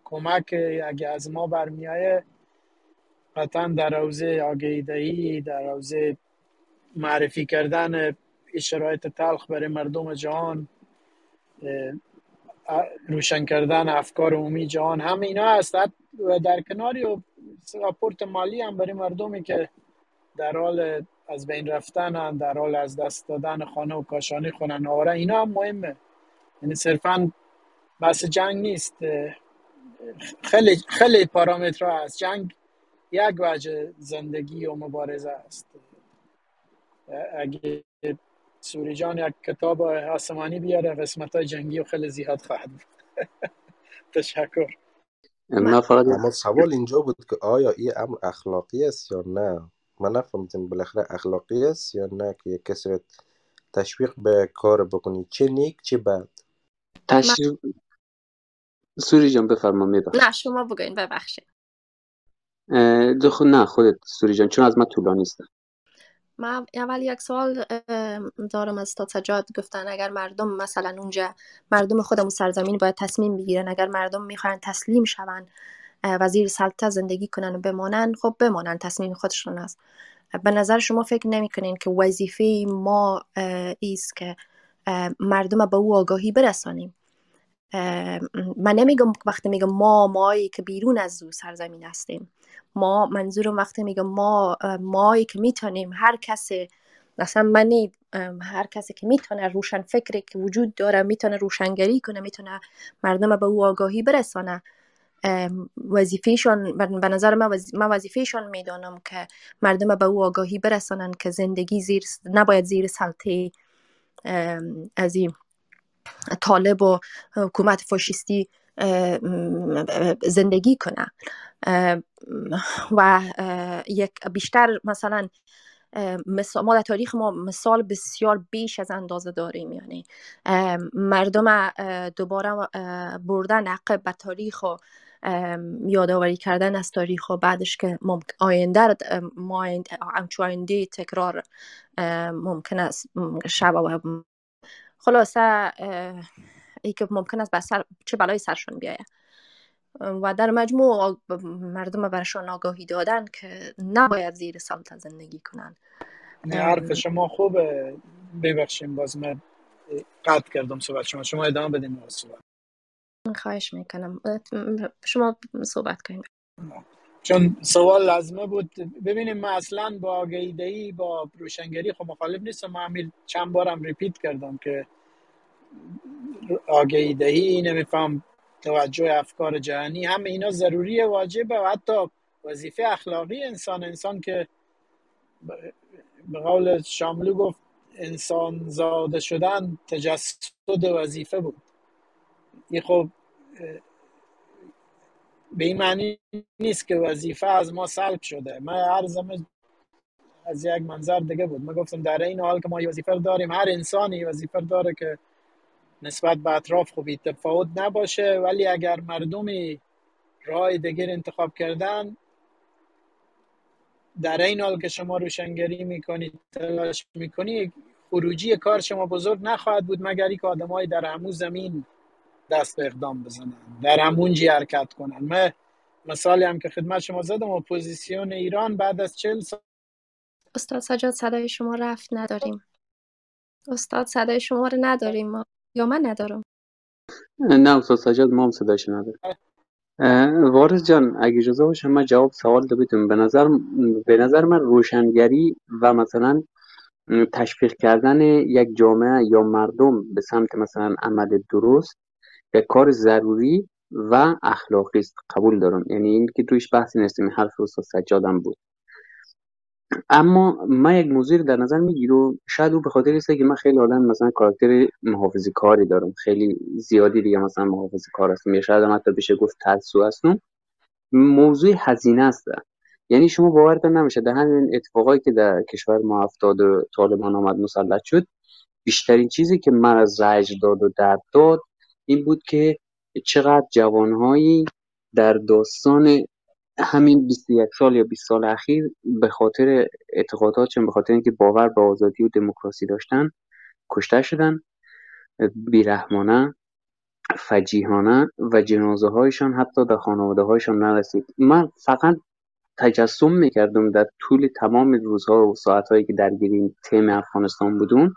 کمک اگه از ما برمیایه قطعا در حوزه آگهی در حوزه معرفی کردن شرایط تلخ برای مردم جهان روشن کردن افکار عمومی جهان همه اینا هست. و در کناری و راپورت مالی هم برای مردمی که در حال از بین رفتن در حال از دست دادن خانه و کاشانه خونن آره اینا هم مهمه. یعنی صرفا بحث جنگ نیست. خیلی خیلی پارامترها هست. جنگ یک وجه زندگی و مبارزه است. اگه سوری جان یک کتاب آسمانی بیاره قسمت های جنگی و خیلی زیاد خواهد تشکر. اما سوال اینجا بود که آیا این امر اخلاقی است یا نه؟ من نفهمیدم بالاخره اخلاقی است یا نه که یک کسی تشویق به کار بکنی. چه نیک چه بد؟ تشویق سوری جان بفرما میبخش نه شما بگوین ببخشید. خود نه خودت سوری جان چون از من طولانی است من اول یک سوال دارم از تا سجاد گفتن اگر مردم مثلا اونجا مردم خودمون سرزمین باید تصمیم بگیرن اگر مردم می‌خوان تسلیم شون وزیر سلطه زندگی کنن و بمانن خب بمانن تصمیم خودشون است به نظر شما فکر نمی‌کنین که وظیفه ما ایست که مردم به او آگاهی برسانیم؟ من نمیگم وقتی میگم ما مایی که بیرون از او سرزمین هستیم. ما منظورم وقتی میگم ما مایی که می‌تونیم هر کسی مثلا من هر کسی که می‌تونه روشن فکری که وجود داره می‌تونه روشنگری کنه می‌تونه مردم به او آگاهی برسانه. وظیفهشان به نظر من وظیفهشان می‌دانم که مردم به او آگاهی برسانن که زندگی زیر نباید زیر سلطه از این طالب و حکومت فاشیستی زندگی کنه و یک بیشتر مثلا ما در تاریخ ما مثال بسیار بیش از اندازه داریم. یعنی مردم دوباره بردن عقب به تاریخ و یادآوری کردن از تاریخ و بعدش که ممکن آینده ما آینده تکرار ممکن است شب و خلاصه ای که ممکن است بر چه بلای سرشون بیاید. و در مجموع مردم برشان آگاهی دادن که نباید زیر سلطه زندگی کنن. نه حرف شما خوبه. ببخشیم باز من قطع کردم صحبت شما. شما ادامه بدین صحبت. خواهش می‌کنم. شما صحبت کنید چون سوال لازمه بود. ببینیم من اصلا با آگهی با روشنگری خب مخالف نیستم. من چند بارم ریپیت کردم که آگهی دهی نمیفهم توجه افکار جهانی همه اینا ضروریه واجبه. و حتی وظیفه اخلاقی انسان انسان که به قول شاملو گفت انسان زاده شدن تجسد وظیفه بود. این خب به این معنی نیست که وظیفه از ما سلب شده. من زمان از یک منظر دیگه بود. من گفتم در این حال که ما وظیفه داریم هر انسانی وظیفه داره که نسبت به اطراف خوبی تفاوت نباشه. ولی اگر مردمی راه دیگر انتخاب کردن در این حال که شما روشنگری می‌کنید تلاش می‌کنید خروجی کار شما بزرگ نخواهد بود مگر اینکه آدمایی در همون زمین دست اقدام بزنن در همون جی حرکت کنن. من مثالی هم که خدمت شما زدم اپوزیسیون ایران بعد از چل سال استاد سجاد صدای شما رفت نداریم. استاد صدای شما رو نداریم ما. یا من ندارم؟ نه استاد سجاد ما هم صدایش نداریم. وارث جان اگه اجازه باشه من جواب سوال بدم. به نظر به نظر من روشنگری و مثلا تشویق کردن یک جامعه یا مردم به سمت مثلا عمل درست یک کار ضروری و اخلاقی است قبول دارم. یعنی این که تویش بحثی نیست حرف استاد سجادم بود. اما من یک موضوع در نظر می‌گیرم. شاید او به خاطر است که من خیلی آدم مثلا کاراکتر محافظه کاری دارم. خیلی زیادی دیگه مثلا محافظه کار هستم یا شاید هم حتی بشه گفت ترسو هستم موضوع هزینه است. یعنی شما باورتان نمیشه. در همین اتفاقایی که در کشور ما افتاد و طالبان آمد مسلط شد بیشترین چیزی که من از رنج داد و درد داد این بود که چقدر جوانهایی در داستان همین 21 سال یا 20 سال اخیر به خاطر اعتقاداتشون به خاطر اینکه باور به آزادی و دموکراسی داشتن کشته شدن بیرحمانه فجیحانه و جنازه هایشان حتی در خانواده هایشان نرسید. من فقط تجسم می‌کردم در طول تمام روزها و ساعتهایی که درگیری تیم افغانستان بودون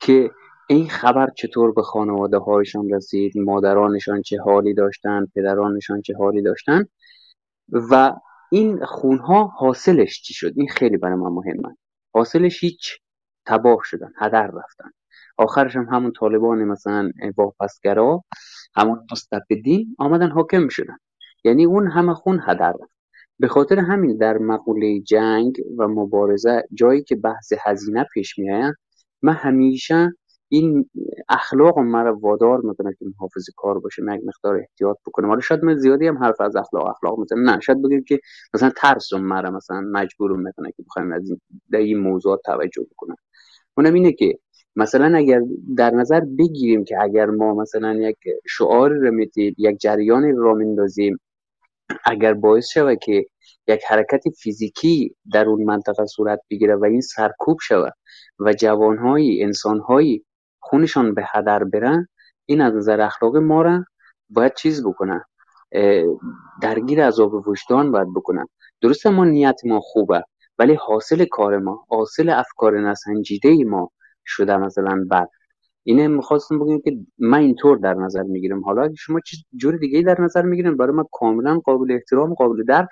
که این خبر چطور به خانواده هایشان رسید؟ مادرانشان چه حالی داشتن؟ پدرانشان چه حالی داشتن؟ و این خونها حاصلش چی شد؟ این خیلی برای من مهمه. حاصلش هیچ تباه شدن هدر رفتن. آخرش هم همون طالبان مثلا واپسگرا همون مستبدین آمدن حاکم شدن. یعنی اون همه خون هدر رفت. به خاطر همین در مقوله جنگ و مبارزه جایی که بحث هزینه پیش میآید من همیشه این اخلاق مرا وادار می‌کنه که محافظ کار باشه من یک مقدار احتیاط بکنم حالا شاید من زیادی هم حرف از اخلاق اخلاق می‌زنم نه شاید بگیم که مثلا ترس مرا مثلا مجبور می‌کنه که بخوایم از این در این موضوع توجه بکنم. اونم اینه که مثلا اگر در نظر بگیریم که اگر ما مثلا یک شعار رو یک جریان را میندازیم اگر باعث شود که یک حرکت فیزیکی در اون منطقه صورت بگیره و این سرکوب شود و جوانهایی انسانهایی خونشان به هدر برن این از نظر اخلاقی ما را باید چیز بکنه درگیر عذاب وجدان باید بکنن. درسته ما نیت ما خوبه ولی حاصل کار ما حاصل افکار نسنجیده ما شده مثلا بد اینه می‌خواستم بگم که من اینطور در نظر می‌گیرم. حالا اگه شما چیز جور دیگه در نظر می‌گیرم برای من کاملا قابل احترام قابل درک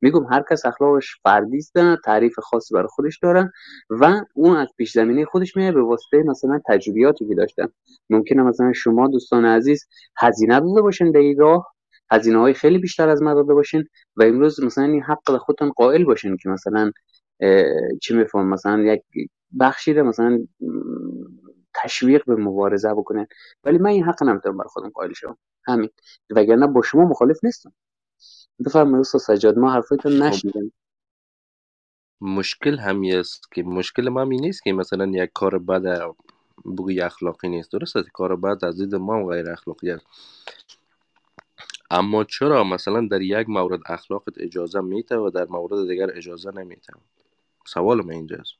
میگم هر کس اخلاقش فردی است تعریف خاصی برای خودش داره و اون از پیش زمینه خودش میاد به واسطه مثلا تجربیاتی که داشتن ممکنه مثلا شما دوستان عزیز هزینه داده باشین در این راه هزینه های خیلی بیشتر از من داده باشین و امروز مثلا این حق خودتون قائل باشین که مثلا چی میفهم مثلا یک بخشی مثلا تشویق به مبارزه بکنن ولی من این حق نمی‌تونم بر خودم قائل شم همین. وگرنه با شما مخالف نیستم. بفرمایید استاد سجاد ما حرفتون خب. نشنیدیم. مشکل همی است که مشکل ما می نیست که مثلا یک کار بد بگوی اخلاقی نیست. درست است کار بد از دید ما غیر اخلاقی است. اما چرا مثلا در یک مورد اخلاقت اجازه میته و در مورد دیگر اجازه نمیته سوال من اینجاست.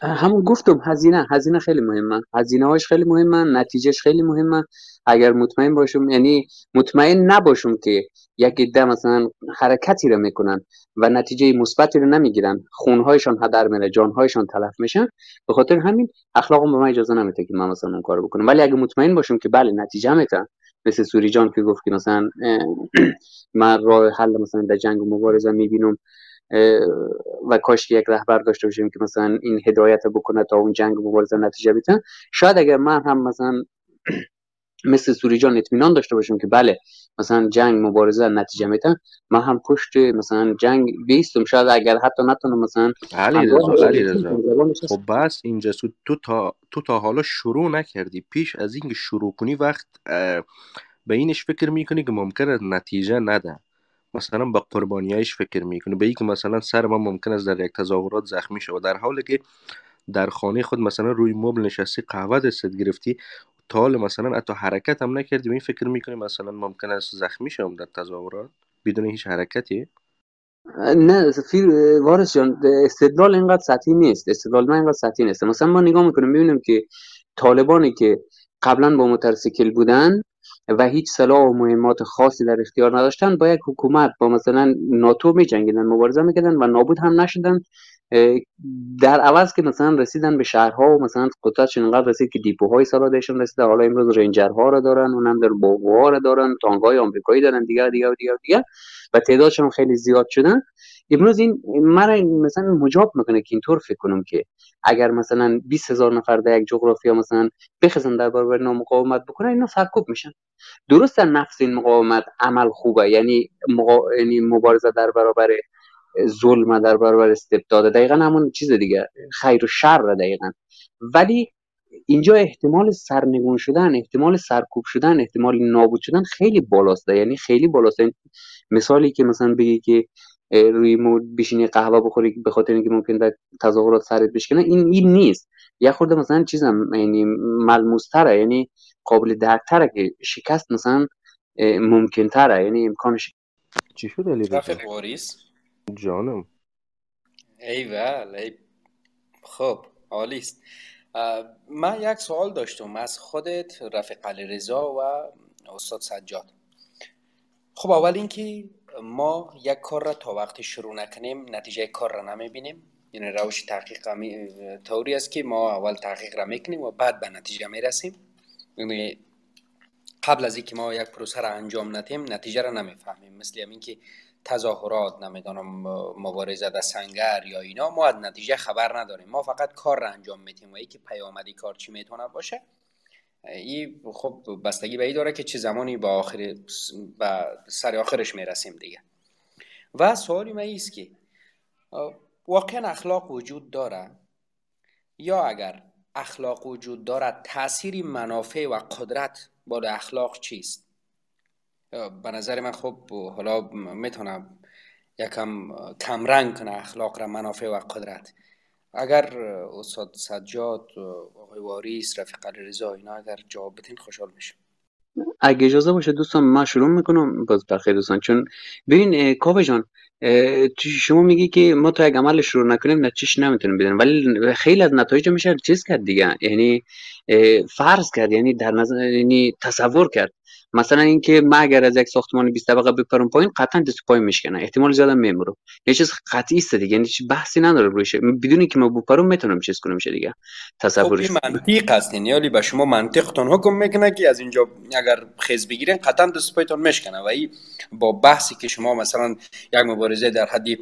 همون گفتم هزینه هزینه خیلی مهمه. هزینه هاش خیلی مهمه نتیجهش خیلی مهمه. اگر مطمئن باشم یعنی مطمئن نباشم که یک عده مثلا حرکتی رو می‌کنن و نتیجه مثبتی رو نمی‌گیرن خونهایشان هدر میره جانهایشان تلف میشن به خاطر همین اخلاقم به من اجازه نمیده که من مثلا اون کارو بکنم. ولی اگه مطمئن باشم که بله نتیجه میده مثل سوری جان که گفت که مثلا من راه حل مثلا در جنگ و مبارزه می‌بینم. و کاش یک رهبر داشته باشیم که مثلا این هدایت بکنه تا اون جنگ مبارزه نتیجه بیتن. شاید اگر من هم مثلا مثل سوری جان اطمینان داشته باشیم که بله مثلا جنگ مبارزه نتیجه میتن من هم پشت مثلا جنگ بیستم. شاید اگر حتی نتونم مثلا علی رضا علی رضا. خب بس اینجا تو تا تو تا حالا شروع نکردی. پیش از اینکه شروع کنی وقت به اینش فکر می‌کنی که ممکنه نتیجه نده. مثلا به قربانیایش فکر می‌کنه. به اینکه مثلا سر ما ممکن است در یک تظاهرات زخمی شود. در حالی که در خانه خود مثلا روی مبل نشستی قهوه دستت گرفتی تا حال مثلا حتی حرکت هم نکردی به این فکر می‌کنی مثلا ممکن است زخمی شوم در تظاهرات؟ بدون هیچ حرکتی؟ نه سفیر وارث جان استدلال اینقدر سطحی نیست. استدلال من اینقدر سطحی نیست. مثلا ما نگاه می‌کنیم می‌بینیم که طالبانی که قبلا با موتورسیکل بودن و هیچ سلاح و مهمات خاصی در اختیار نداشتن با یک حکومت با مثلا ناتو می جنگیدن مبارزه می‌کردن و نابود هم نشدن. در عوض که مثلا رسیدن به شهرها و مثلا قدرتشون انقدر رسید که دیپوهای سالادشون رسیده. حالا امروز رنجرها رو دارن اونم در بوها رو دارن تانگای آمریکایی دارن دیگر دیگر دیگر دیگر و تعدادشون خیلی زیاد شدن. امروز این مرا مثلا مجاب می‌کنه که اینطور فکر کنم که اگر مثلا 20 هزار نفر در یک جغرافیا مثلا بخزن در برابر اینا مقاومت بکنن اینا سرکوب میشن. درست در نفس این مقاومت عمل خوبه یعنی, مقا... یعنی مبارزه در برابر ظلم در برابر استبداد. دقیقا همون چیز دیگه خیر و شر دقیقا. ولی اینجا احتمال سرنگون شدن احتمال سرکوب شدن احتمال نابود شدن خیلی بالاست. یعنی خیلی بالاست. مثالی که مثلا بگی که روی مود بشینی قهوه بخوری به خاطر اینکه ممکن در تظاهرات سرت بشکنه این این نیست. یه خورده مثلا چیزم یعنی ملموستره یعنی قابل درکتره که شکست مثلا ممکن تره یعنی امکانش چی شد علی جانم. ایول ای خب عالیست. من یک سوال داشتم از خودت رفیق علی رضا و استاد سجاد. خب اول اینکه ما یک کار را تا وقتی شروع نکنیم نتیجه کار را نمی‌بینیم. یعنی روش تحقیق طوری است که ما اول تحقیق را می‌کنیم و بعد به نتیجه می‌رسیم. یعنی قبل از اینکه ما یک پروسه را انجام ندیم نتیجه را نمی‌فهمیم. مثل همین که تظاهرات نمی‌دانم مبارزه در سنگر یا اینا ما از نتیجه خبر نداریم. ما فقط کار را انجام میدیم و اینکه پیامدی کار چی می‌تونه باشه این خب بستگی به این داره که چه زمانی با آخر با سر آخرش می‌رسیم دیگه. و سوالی من است که واقعا اخلاق وجود داره؟ یا اگر اخلاق وجود دارد تأثیری منافع و قدرت با اخلاق چیست؟ به نظر من خب حالا می‌تونم یکم کمرنگ کنه اخلاق را منافع و قدرت. اگر استاد سجاد آقای واریس رفیق رضا اینا اگر جواب بدین خوشحال میشم. اگه اجازه باشه دوستان من شروع می‌کنم باز بخیر دوستان چون ببین کاوه جان شما میگی که ما تا یک عمل شروع نکنیم نتیجهش نمی‌تونیم بدیم ولی خیلی از نتایج میشه چیز کرد دیگه؟ یعنی فرض کرد یعنی در نظر یعنی تصور کرد. مثلا اینکه ما اگر از یک ساختمان 20 طبقه بپرم پایین قطعا دست پای میشکنه احتمال زیاد میمرم. یه چیز قطعی است دیگه یعنی چیز بحثی نداره روش بدون که ما بپرم می‌تونم چیز کنم میشه دیگه. تصورش خب منطق است یعنی به شما منطقتون حکم می‌کنه که از اینجا اگر خیز بگیرین قطعا دست پایتون میشکنه و این با بحثی که شما مثلا یک مبارزه در حدی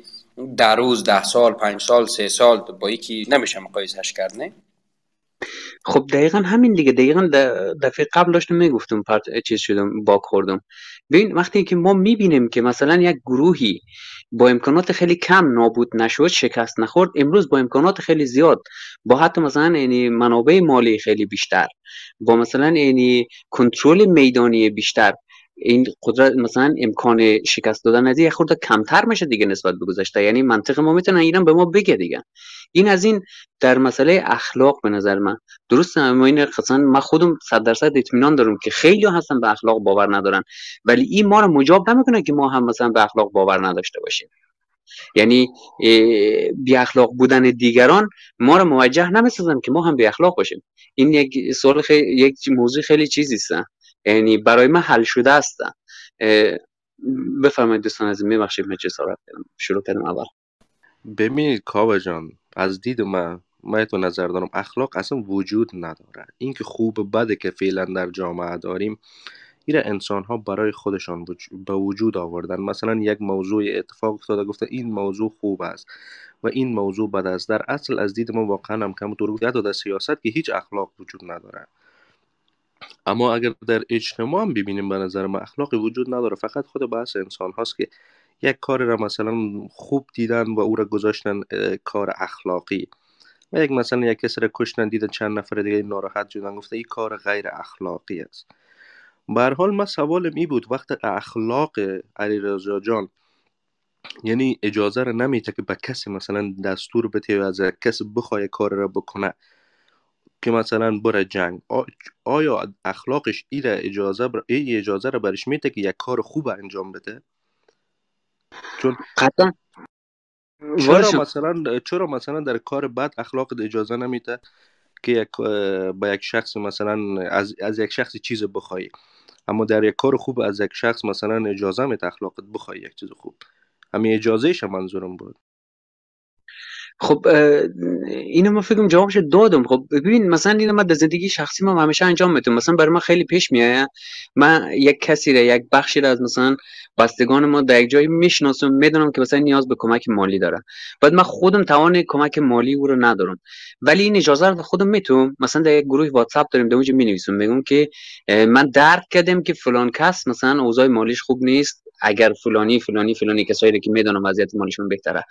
در روز ده سال پنج سال سه سال با یکی نمیشه مقایسهش کرد نه؟ خب دقیقا همین دیگه دقیقا دفعه قبل داشتم می‌گفتم پارت چیز شدم با خوردم. ببین وقتی که ما می‌بینیم که مثلا یک گروهی با امکانات خیلی کم نابود نشد شکست نخورد امروز با امکانات خیلی زیاد با حتی مثلا یعنی منابع مالی خیلی بیشتر با مثلا یعنی کنترل میدانی بیشتر این قدرت مثلا امکان شکست دادن از یه خورده کمتر میشه دیگه نسبت به گذشته. یعنی منطق ما می‌تونه اینم به ما بگه دیگه. این از این در مسئله اخلاق به نظر من. درست اما این مثلا من خودم صد درصد اطمینان دارم که خیلی هستن به اخلاق باور ندارن. ولی این ما رو مجاب نمی‌کنه که ما هم مثلا به اخلاق باور نداشته باشیم. یعنی بی اخلاق بودن دیگران ما رو موجه نمی‌سازن که ما هم بی اخلاق باشیم. این یک سوال خیلی یک موضوع خیلی چیزی یعنی برای من حل شده است بفرمایید دوستان از میبخشید من جسارت شروع کردم اول. ببینید کاوه جان از دید من من تو نظر دارم اخلاق اصلا وجود نداره. اینکه خوب بده که فعلا در جامعه داریم این انسان ها برای خودشان به وجود آوردن. مثلا یک موضوع اتفاق افتاده گفته این موضوع خوب است و این موضوع بد است. در اصل از دید ما واقعا هم کم گفته در سیاست که هیچ اخلاق وجود نداره. اما اگر در اجتماع هم ببینیم به نظر ما اخلاقی وجود نداره فقط خود بحث انسان هاست که یک کار را مثلا خوب دیدن و او را گذاشتن کار اخلاقی. و یک مثلا یک کسی را کشتن دیدن چند نفر دیگه ناراحت شدن گفته این کار غیر اخلاقی است. به حال ما سوالم ای بود وقت اخلاق علیرضا جان یعنی اجازه را نمیده که به کسی مثلا دستور بده و از کسی بخواه کار را بکنه که مثلا بره جنگ. آیا اخلاقش ای اجازه بر... ای اجازه را برش میده که یک کار خوب انجام بده؟ چون قطعا. چرا مثلا چرا مثلا در کار بد اخلاق اجازه نمیده که یک با یک شخص مثلا از, از یک شخص چیز بخوای اما در یک کار خوب از یک شخص مثلا اجازه میده اخلاقت بخوای یک چیز خوب. همین اجازهش منظورم بود. خب اینو من فکرم جوابش دادم. خب ببین مثلا اینو من در زندگی شخصی ما همیشه انجام میدم مثلا برای من خیلی پیش میاد. من یک کسی را یک بخشی را از مثلا بستگان ما در یک جایی می‌شناسم می‌دونم که مثلا نیاز به کمک مالی داره. بعد من خودم توان کمک مالی او رو ندارم. ولی این اجازه رو خودم می‌تونم. مثلا در یک گروه واتساپ داریم در اونجا می‌نویسم. میگم که من درک کردم که فلان کس مثلا اوضاع مالیش خوب نیست. اگر فلانی فلانی فلانی کسایی که می‌دونم وضعیت مالیشون بهتره.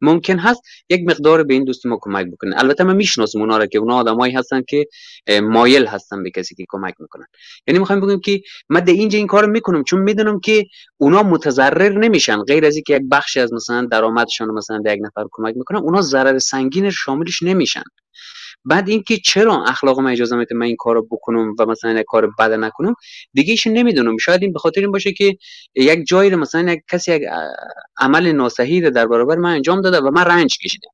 ممکن هست یک مقدار به این دوست ما کمک بکنه البته من می‌شناسم اونا رو که اونا آدمایی هستن که مایل هستن به کسی که کمک می‌کنن. یعنی می‌خوایم بگیم که من اینجا این کارو می‌کنم چون می‌دونم که اونا متضرر نمیشن. غیر از اینکه یک بخشی از مثلا درآمدشون مثلا در یک نفر کمک می‌کنن اونا ضرر سنگین شاملش نمیشن. بعد اینکه چرا اخلاق من اجازه میده من این کارو بکنم و مثلا یک کار بد نکنم دیگه ایش نمی‌دونم. شاید این به خاطر این باشه که یک جایی مثلا یک کسی یک عمل ناصحی در برابر من انجام داده و من رنج کشیدم.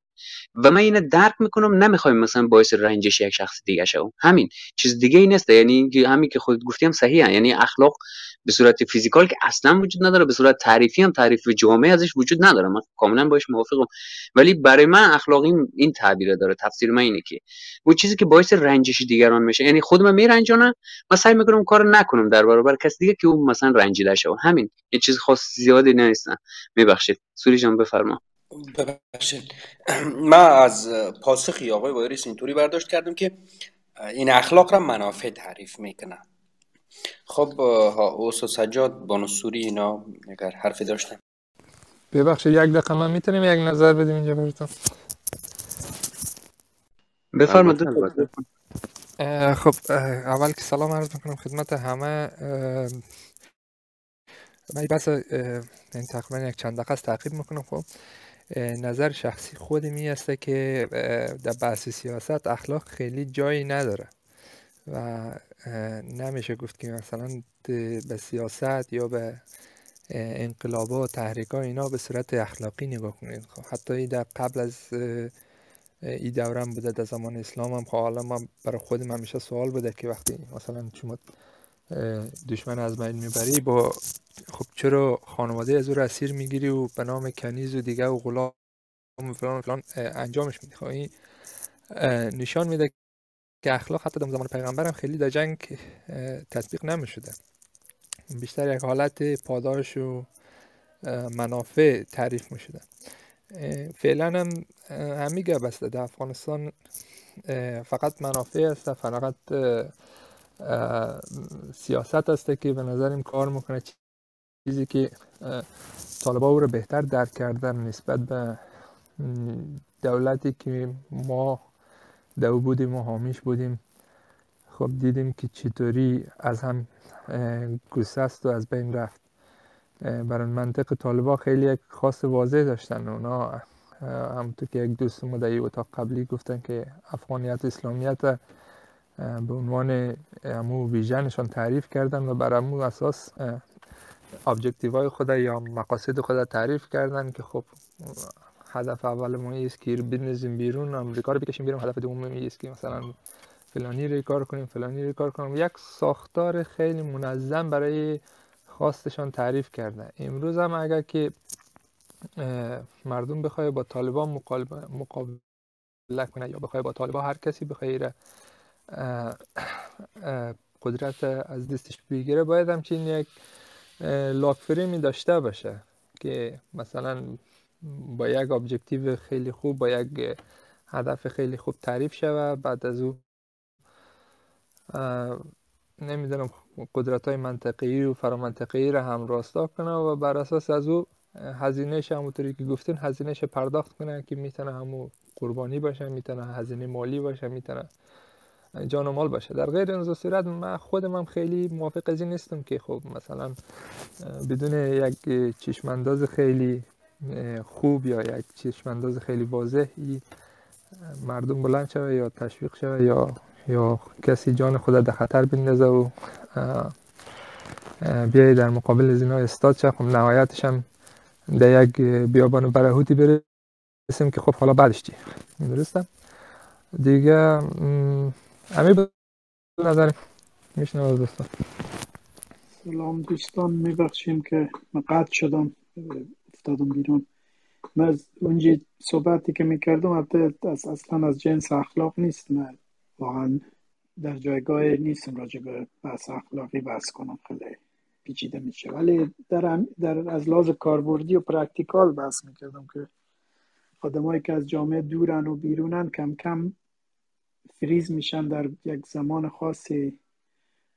و من اینو درک می‌کنم نمی‌خوایم مثلا باعث رنجش یک شخص دیگه شو همین. چیز دیگه ای نیست. یعنی همین که خودت گفتیم صحیحه. یعنی اخلاق به صورت فیزیکال که اصلا وجود نداره به صورت تعریفی هم تعریف جامعه ازش وجود نداره. من کاملا باش موافقم. ولی برای من اخلاقی این تعبیر داره تفسیر من اینه که اون چیزی که باعث رنجش دیگران میشه یعنی خود من میرنجانم من سعی می‌کنم کار نکنم در برابر کس دیگه که اون مثلا رنجیده شه. همین. یه چیز خاص زیادی نیستن. میبخشید سوری جان بفرما. ببخشید. من از پاسخی آقای وایرس اینطوری برداشت کردم که این اخلاق را منافع تعریف می‌کنه خب اوسو سجاد بانوسوری اینا اگر حرفی داشتن. ببخشید یک دقیقه من می‌تونیم یک نظر بدیم اینجا براتون؟ بفرمایید خب اول که سلام عرض می‌کنم خدمت همه. من بس این تقریبا یک چند دقیقه است تعقیب می‌کنم. خب نظر شخصی خود می است که در بحث سیاست اخلاق خیلی جایی نداره. و نمیشه گفت که مثلا به سیاست یا به انقلابات و تحریک ها اینا به صورت اخلاقی نگاه کنید. خب حتی در قبل از ای دورم بوده در زمان اسلام هم خب حالا من برای خودم همیشه سوال بوده که وقتی مثلا شما دشمن از بین می‌بری با خب چرا خانواده از او اسیر می‌گیری و به نام کنیز و دیگه و غلام و فلان و فلان انجامش میدی؟ خب این نشان میده که اخلاق حتی در زمان پیغمبر هم خیلی در جنگ تطبیق نمی‌شده. بیشتر یک حالت پاداش و منافع تعریف می‌شده. فعلا هم همیگه بسته در افغانستان فقط منافع است فقط سیاست است که به نظرم کار می‌کنه. چیزی که طالبا او رو بهتر درک کردن نسبت به دولتی که ما دو بودیم و حامیش بودیم. خب دیدیم که چطوری از هم گسست و از بین رفت. برای منطق طالبا خیلی یک خاص واضح داشتن. اونا همونطور که یک دوست ما در اتاق قبلی گفتن که افغانیت اسلامیت به عنوان امو vision شان تعریف کردن و بر امو اساس objective های خود یا مقاصد خود تعریف کردن که خب هدف اول ما است که بنزیم بیرون امریکا رو بکشیم بیرون هدف دوم است که مثلا فلانی رو کار کنیم فلانی رو کار کنیم. یک ساختار خیلی منظم برای خواستشان تعریف کردن. امروز هم اگر که مردم بخواه با طالبان مقابله کنه یا بخواه با طالبان هر کسی بخواه قدرت از دستش بگیره باید همچین یک لاکفریمی داشته باشه که مثلا با یک ابجکتیو خیلی خوب با یک هدف خیلی خوب تعریف شوه بعد از او نمی‌دونم قدرت های منطقی و فرامنطقی را هم راستا کنه و بر اساس از او هزینهش همونطوری که گفتین هزینهش پرداخت کنه که می‌تونه همو قربانی باشه می‌تونه هزینه مالی باشه می‌تونه جان و مال باشه. در غیر این صورت من خودم هم خیلی موافق از این نیستم که خب مثلا بدون یک چشمانداز خیلی خوب یا یک چشمانداز خیلی واضحی مردم بلند شوه یا تشویق شوه یا یا کسی جان خود در خطر بندازه و بیایی در مقابل زینا استاد شه خب نهایتش هم در یک بیابان برهوتی برسیم که خب حالا بعدش چی؟ دیگه امیر به نظر میشنم دوستان. سلام دوستان میبخشیم که قطع شدم. افتادم بیرون. من از اونجی صحبتی که می‌کردم از اصلا از جنس اخلاق نیست. من واقعا در جایگاه نیستم راجع به بحث اخلاقی بحث کنم خیلی پیچیده میشه. ولی در, در از لحاظ کاربردی و practical بحث می‌کردم که آدمایی که از جامعه دورن و بیرونن کم کم فریز میشن در یک زمان خاصی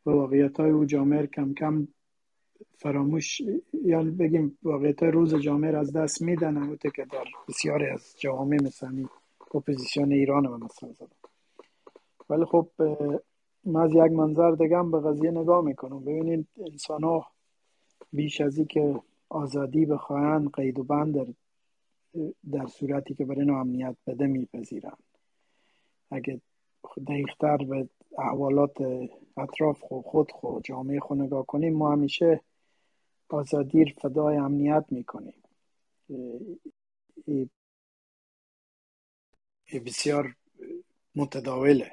و واقعیت های او جامعه کم کم فراموش یا بگیم واقعیت روز جامعه از دست میدن همونطور که در بسیاری از جوامع مثلا اپوزیسیون ایران و مثلا ولی خب من از یک منظر دیگه هم به قضیه نگاه می‌کنم. ببینید انسان ها بیش از که آزادی بخواهند قید و بند در, در صورتی که برای امنیت بده میپذیرند اگه دقیقتر به احوالات اطراف خود خود خود جامعه خود نگاه کنیم ما همیشه آزادی فدای امنیت می‌کنیم. بسیار متداوله.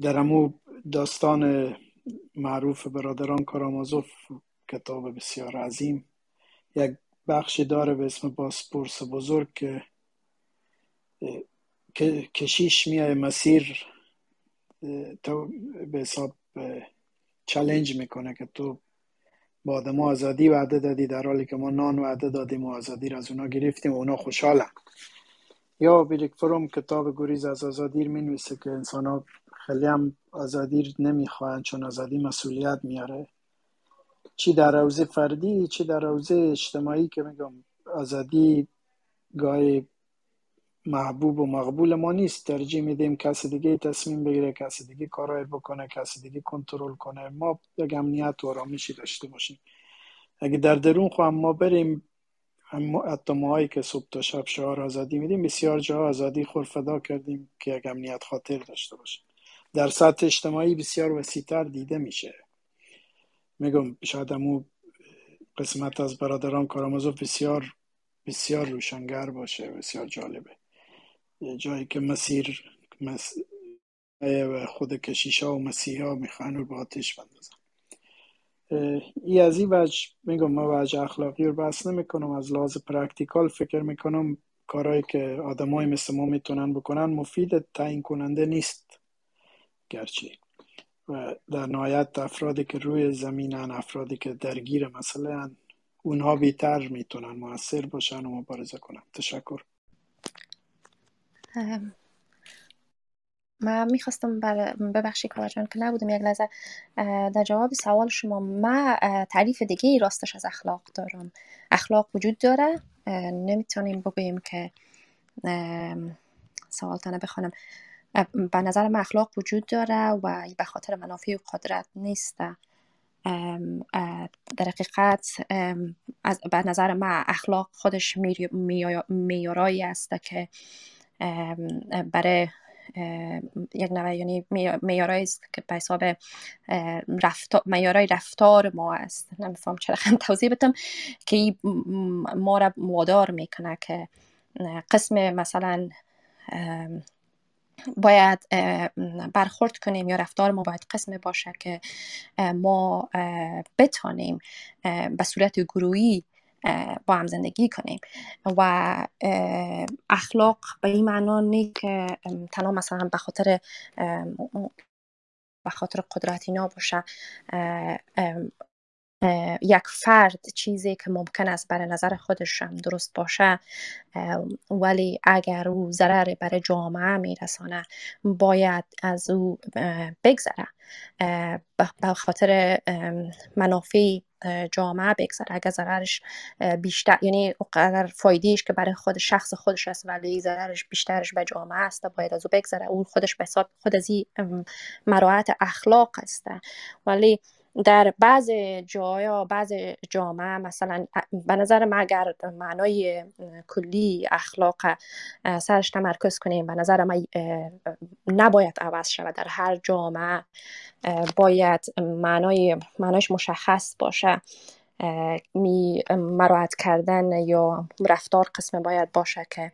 در امو داستان معروف برادران کارامازوف کتاب بسیار عظیم. یک بخشی داره به اسم باسپورس بزرگ که کشیش میای مسیر تو به حساب چلنج می‌کنه که تو با آدم آزادی وعده دادی در حالی که ما نان وعده دادیم و آزادی را از اونا گرفتیم و اونا خوشحالن. یا بیلیک فروم کتاب گریز از آزادی می نویسه که انسان ها خیلی هم آزادی نمی‌خواهند چون آزادی مسئولیت میاره. چی در روزه فردی چی در روزه اجتماعی که میگم آزادی گاهی محبوب و مقبول ما نیست. ترجیح میدیم کسی دیگه تصمیم بگیره کسی دیگه کارای بکنه کسی دیگه کنترل کنه. ما یک امنیت و آرامشی داشته باشیم. اگه در درون خواهم ما بریم حتی ماهایی که صبح تا شب شعار آزادی میدیم بسیار جاها آزادی خورفدا کردیم که یک امنیت خاطر داشته باشیم. در سطح اجتماعی بسیار وسیعتر دیده میشه. میگم شاید امو قسمت از برادران کارامازوف بسیار بسیار روشنگر باشه بسیار جالبه. جایی که مسیر مس... خود کشیشا و مسیحا می‌خوان رو با آتش بندازن ای از این وجه میگم ما وجه اخلاقی رو بحث نمی‌کنم از لحاظ practical فکر می‌کنم کارهایی که آدمای مثل ما می‌تونن بکنن مفید تعیین کننده نیست. گرچه. و در نهایت افرادی که روی زمینن افرادی که درگیر مثلا اونها بهتر می‌تونن موثر باشن و مبارزه کنن. تشکر. من می‌خواستم ببخشی کارجان که نبودم یک لحظه. در جواب سوال شما من تعریف دیگه ای راستش از اخلاق دارم. اخلاق وجود داره. نمی‌تونیم بگوییم که سوال تنه بخوانم به نظر من اخلاق وجود داره و به خاطر منافع و قدرت نیست. در حقیقت به نظر من اخلاق خودش میارایی است که برای یک نوع یعنی میارایی است که به حساب رفتار میارای رفتار ما است نمیفهم چرا خیلی توضیح بدم که ما را وادار می‌کنه که قسم مثلا باید برخورد کنیم یا رفتار ما باید قسم باشه که ما بتانیم به صورت گروهی با هم زندگی کنیم. و اخلاق به این معنا نیست که تنها مثلا به خاطر به خاطر قدرت اینا باشه. یک فرد چیزی که ممکن است برای نظر خودش هم درست باشه ولی اگر او ضرر برای جامعه میرسانه باید از او بگذره. به خاطر منافع جامعه بگذره اگر ضررش بیشتر یعنی اگر فایدهش که برای خود شخص خودش است ولی ضررش بیشترش به جامعه است باید از او بگذره. او خودش به حساب خود از این اخلاق است. ولی در بعض جایا بعض جامعه مثلا به نظر من اگر معنای کلی اخلاق سرش تمرکز کنیم به نظر من نباید عوض شود. در هر جامعه باید معنای معنایش مشخص باشه. می مراعت کردن یا رفتار قسم باید باشه که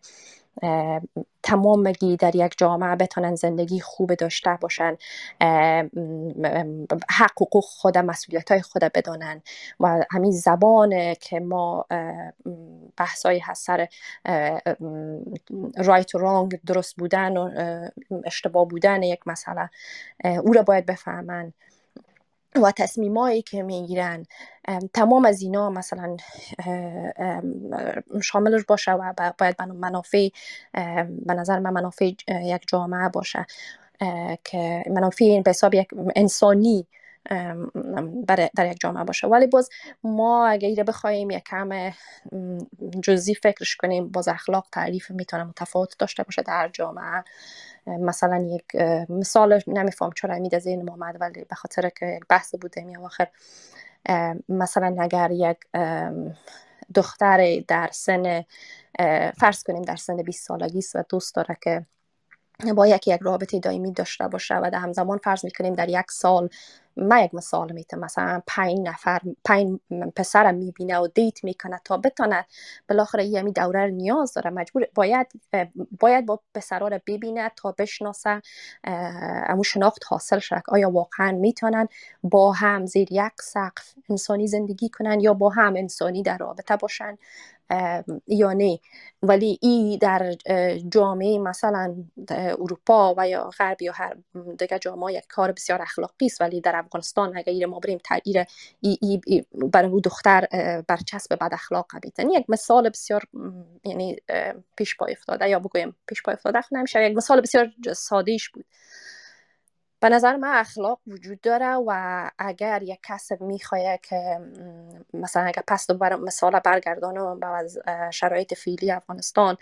تمامگی در یک جامعه بتونن زندگی خوب داشته باشن حق حقوق خود مسئولیت های خود بدانن. و همین زبان که ما بحثایی هست سر رایت و رانگ درست بودن و اشتباه بودن یک مسئله او را باید بفهمن. و تصمیمایی که می‌گیرن تمام از اینا مثلا شاملش باشه و باید منافع به نظر من منافع یک جامعه باشه که منافع به حساب یک انسانی در یک جامعه باشه. ولی باز ما اگه بخوایم یک کم جزی فکرش کنیم باز اخلاق تعریف می‌تونه متفاوت داشته باشه در جامعه. مثلا یک مثال نمیفهم چرا امید از این محمد ولی به خاطر که یک بحث بوده می آخر. مثلا اگر یک دختر در سن فرض کنیم در سن 20 سالگی است و دوست داره که با یکی یک رابطه دائمی داشته باشه و در همزمان فرض می‌کنیم در یک سال من یک مثال می‌تونم مثلا پنج نفر پنج پسرم می‌بینه و دیت می‌کنه تا بتونه بالاخره یمی دوره رو نیاز داره. مجبور باید باید با پسرها رو ببینه تا بشناسه امو شناخت حاصل شد. آیا واقعا می‌تونن با هم زیر یک سقف انسانی زندگی کنن یا با هم انسانی در رابطه باشن؟ یا نه. ولی ای در جامعه مثلا اروپا و یا غرب یا هر دیگه جامعه یک کار بسیار اخلاقی است. ولی در افغانستان اگر ما بریم تغییر ای, ای, برای او دختر برچسب بد اخلاق بیتن. یک مثال بسیار یعنی پیش پای افتاده. یا بگویم پیش پای افتاده نمیشه. یک مثال بسیار سادهش بود. به نظر من اخلاق وجود داره و اگر یک کس می‌خواه که مثلا اگر پس دوباره مثال برگردانم از شرایط فیلی افغانستان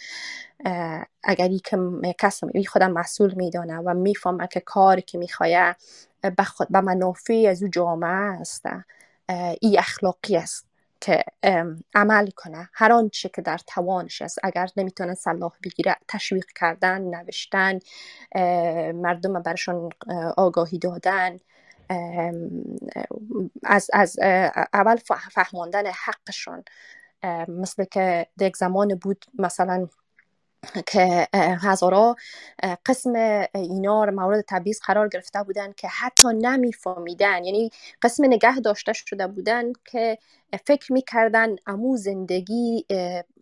اگر ای که کس خودم مسئول میدانه و می‌فهمه که کاری که می‌خواه به منافع از او جامعه است. ای اخلاقی است که عمل کنه. هر آنچه که در توانش است. اگر نمی‌تونه صلاح بگیره تشویق کردن نوشتن مردم برشان آگاهی دادن. از, از اول فهماندن حقشون مثل که یک زمان بود مثلا که هزارا قسم اینا رو مورد تبعیض قرار گرفته بودن که حتی نمیفهمیدن. یعنی قسم نگه داشته شده بودن که فکر می‌کردن امو زندگی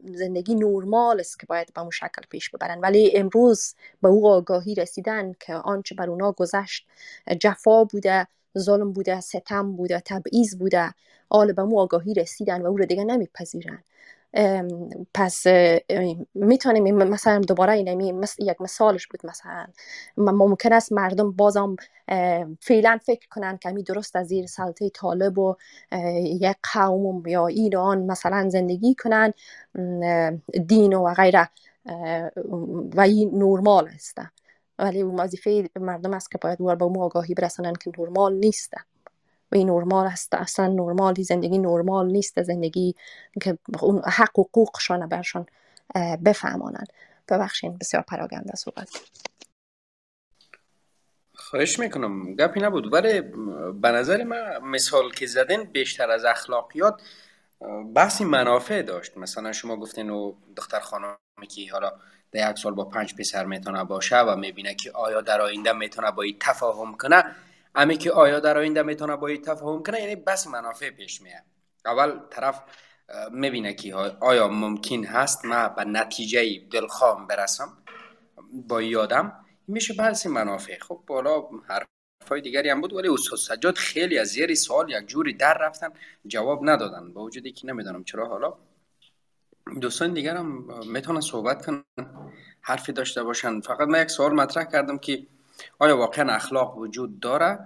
زندگی نورمال است که باید به اون شکل پیش ببرن. ولی امروز به او آگاهی رسیدن که آنچه بر اونا گذشت جفا بوده ظلم بوده ستم بوده تبعیض بوده آل به مو آگاهی رسیدن و او رو دیگه نمیپذیرن. پس می‌تونیم مثلا دوباره این یک مثالش بود مثلا. ممکن است مردم بازم فعلا فکر کنن که درست از زیر سلطه طالب و یک قوم یا ایران مثلا زندگی کنن دین و غیره. و این نرمال است. ولی وظیفه مردم است که باید به اون آگاهی برسنن که نرمال نیست. این نرمال است. اصلا نرمالی زندگی نرمال نیست. زندگی که اون حق و حقوقشان برشان بفهمانند. ببخشین بسیار پراگنده صحبت خواهش می‌کنم. گپی نبود. ولی به نظر من مثال که زدن بیشتر از اخلاقیات بحثی منافع داشت. مثلا شما گفتین و دختر خانمی که حالا ده یک سال با پنج پسر می‌تونه باشه و می‌بینه که آیا در آینده می‌تونه با تفاهم کنه. امی که آیا در آینده می‌تونه با تفاهم کنه یعنی بس منافع پیش میاد. اول طرف می‌بینه که آیا ممکن هست ما به نتیجه دلخواه برسم با یادم میشه بحث منافع. خب بالا حرفای دیگری هم بود ولی استاد سجاد خیلی از زیر سوال یک جوری در رفتن جواب ندادن. با وجودی که نمی‌دانم چرا. حالا دوستان دیگر هم می‌تونن صحبت کنن حرفی داشته باشن. فقط من یک سوال مطرح کردم که آیا واقعا اخلاق وجود داره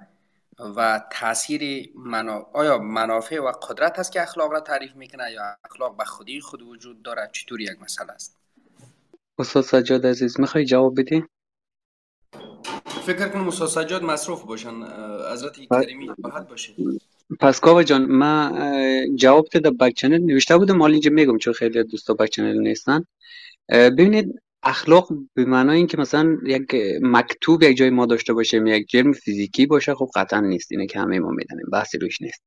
و تاثیر منا... آیا منافع و قدرت است که اخلاق را تعریف می‌کنه یا اخلاق به خودی خود وجود داره؟ چطور یک مسئله است؟ استاد سجاد عزیز می‌خوای جواب بدی؟ فکر کنم استاد سجاد مصروف باشن حضرت کریمی راحت باشه. پس کاوه جان ما جواب ده بک چنل نوشته بودم مال اینجا میگم چون خیلی دوستا بک چنل نیستن. ببینید اخلاق به معنای اینکه مثلا یک مکتوب یک جای ما داشته باشیم یک جرم فیزیکی باشه خب قطعا نیست. اینه که همه ما میدنیم بحثی روش نیست.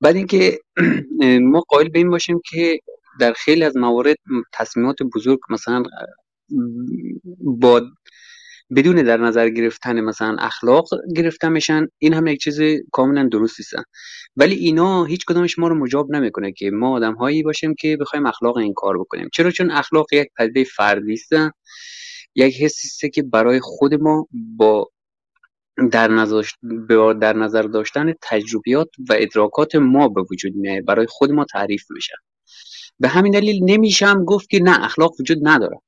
بعد اینکه ما قائل به این باشیم که در خیلی از موارد تصمیمات بزرگ مثلا با بدون در نظر گرفتن مثلا اخلاق گرفته میشن این هم یک چیز کاملا درست است ولی اینا هیچ کدامش ما رو مجاب نمی‌کنه که ما آدم هایی باشیم که بخوایم اخلاق این کار بکنیم. چرا؟ چون اخلاق یک پدیده فردی است یک حسی که برای خود ما با در نظر, در نظر داشتن تجربیات و ادراکات ما به وجود میاد برای خود ما تعریف میشه. به همین دلیل نمیشم گفت که نه اخلاق وجود نداره.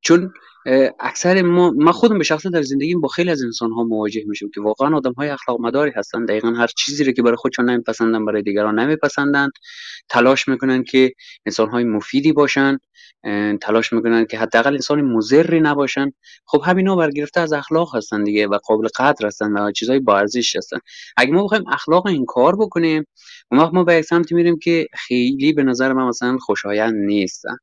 چون اکثر ما ما خودم به شخصه در زندگیم با خیلی از انسان ها مواجه میشم که واقعا آدم های اخلاق مداری هستن. دقیقا هر چیزی رو که برای خودشون نمیپسندن برای دیگران نمیپسندن. تلاش می‌کنن که انسان های مفیدی باشن. تلاش می‌کنن که حداقل انسان مضری نباشن. خب همینا برگرفته از اخلاق هستن دیگه و قابل قدر هستن و چیزای با ارزش هستن. اگه ما بخوایم اخلاق این کار بکنیم اون وقت ما به یک سمتی میریم که خیلی به نظر من مثلا خوشایند نیستن.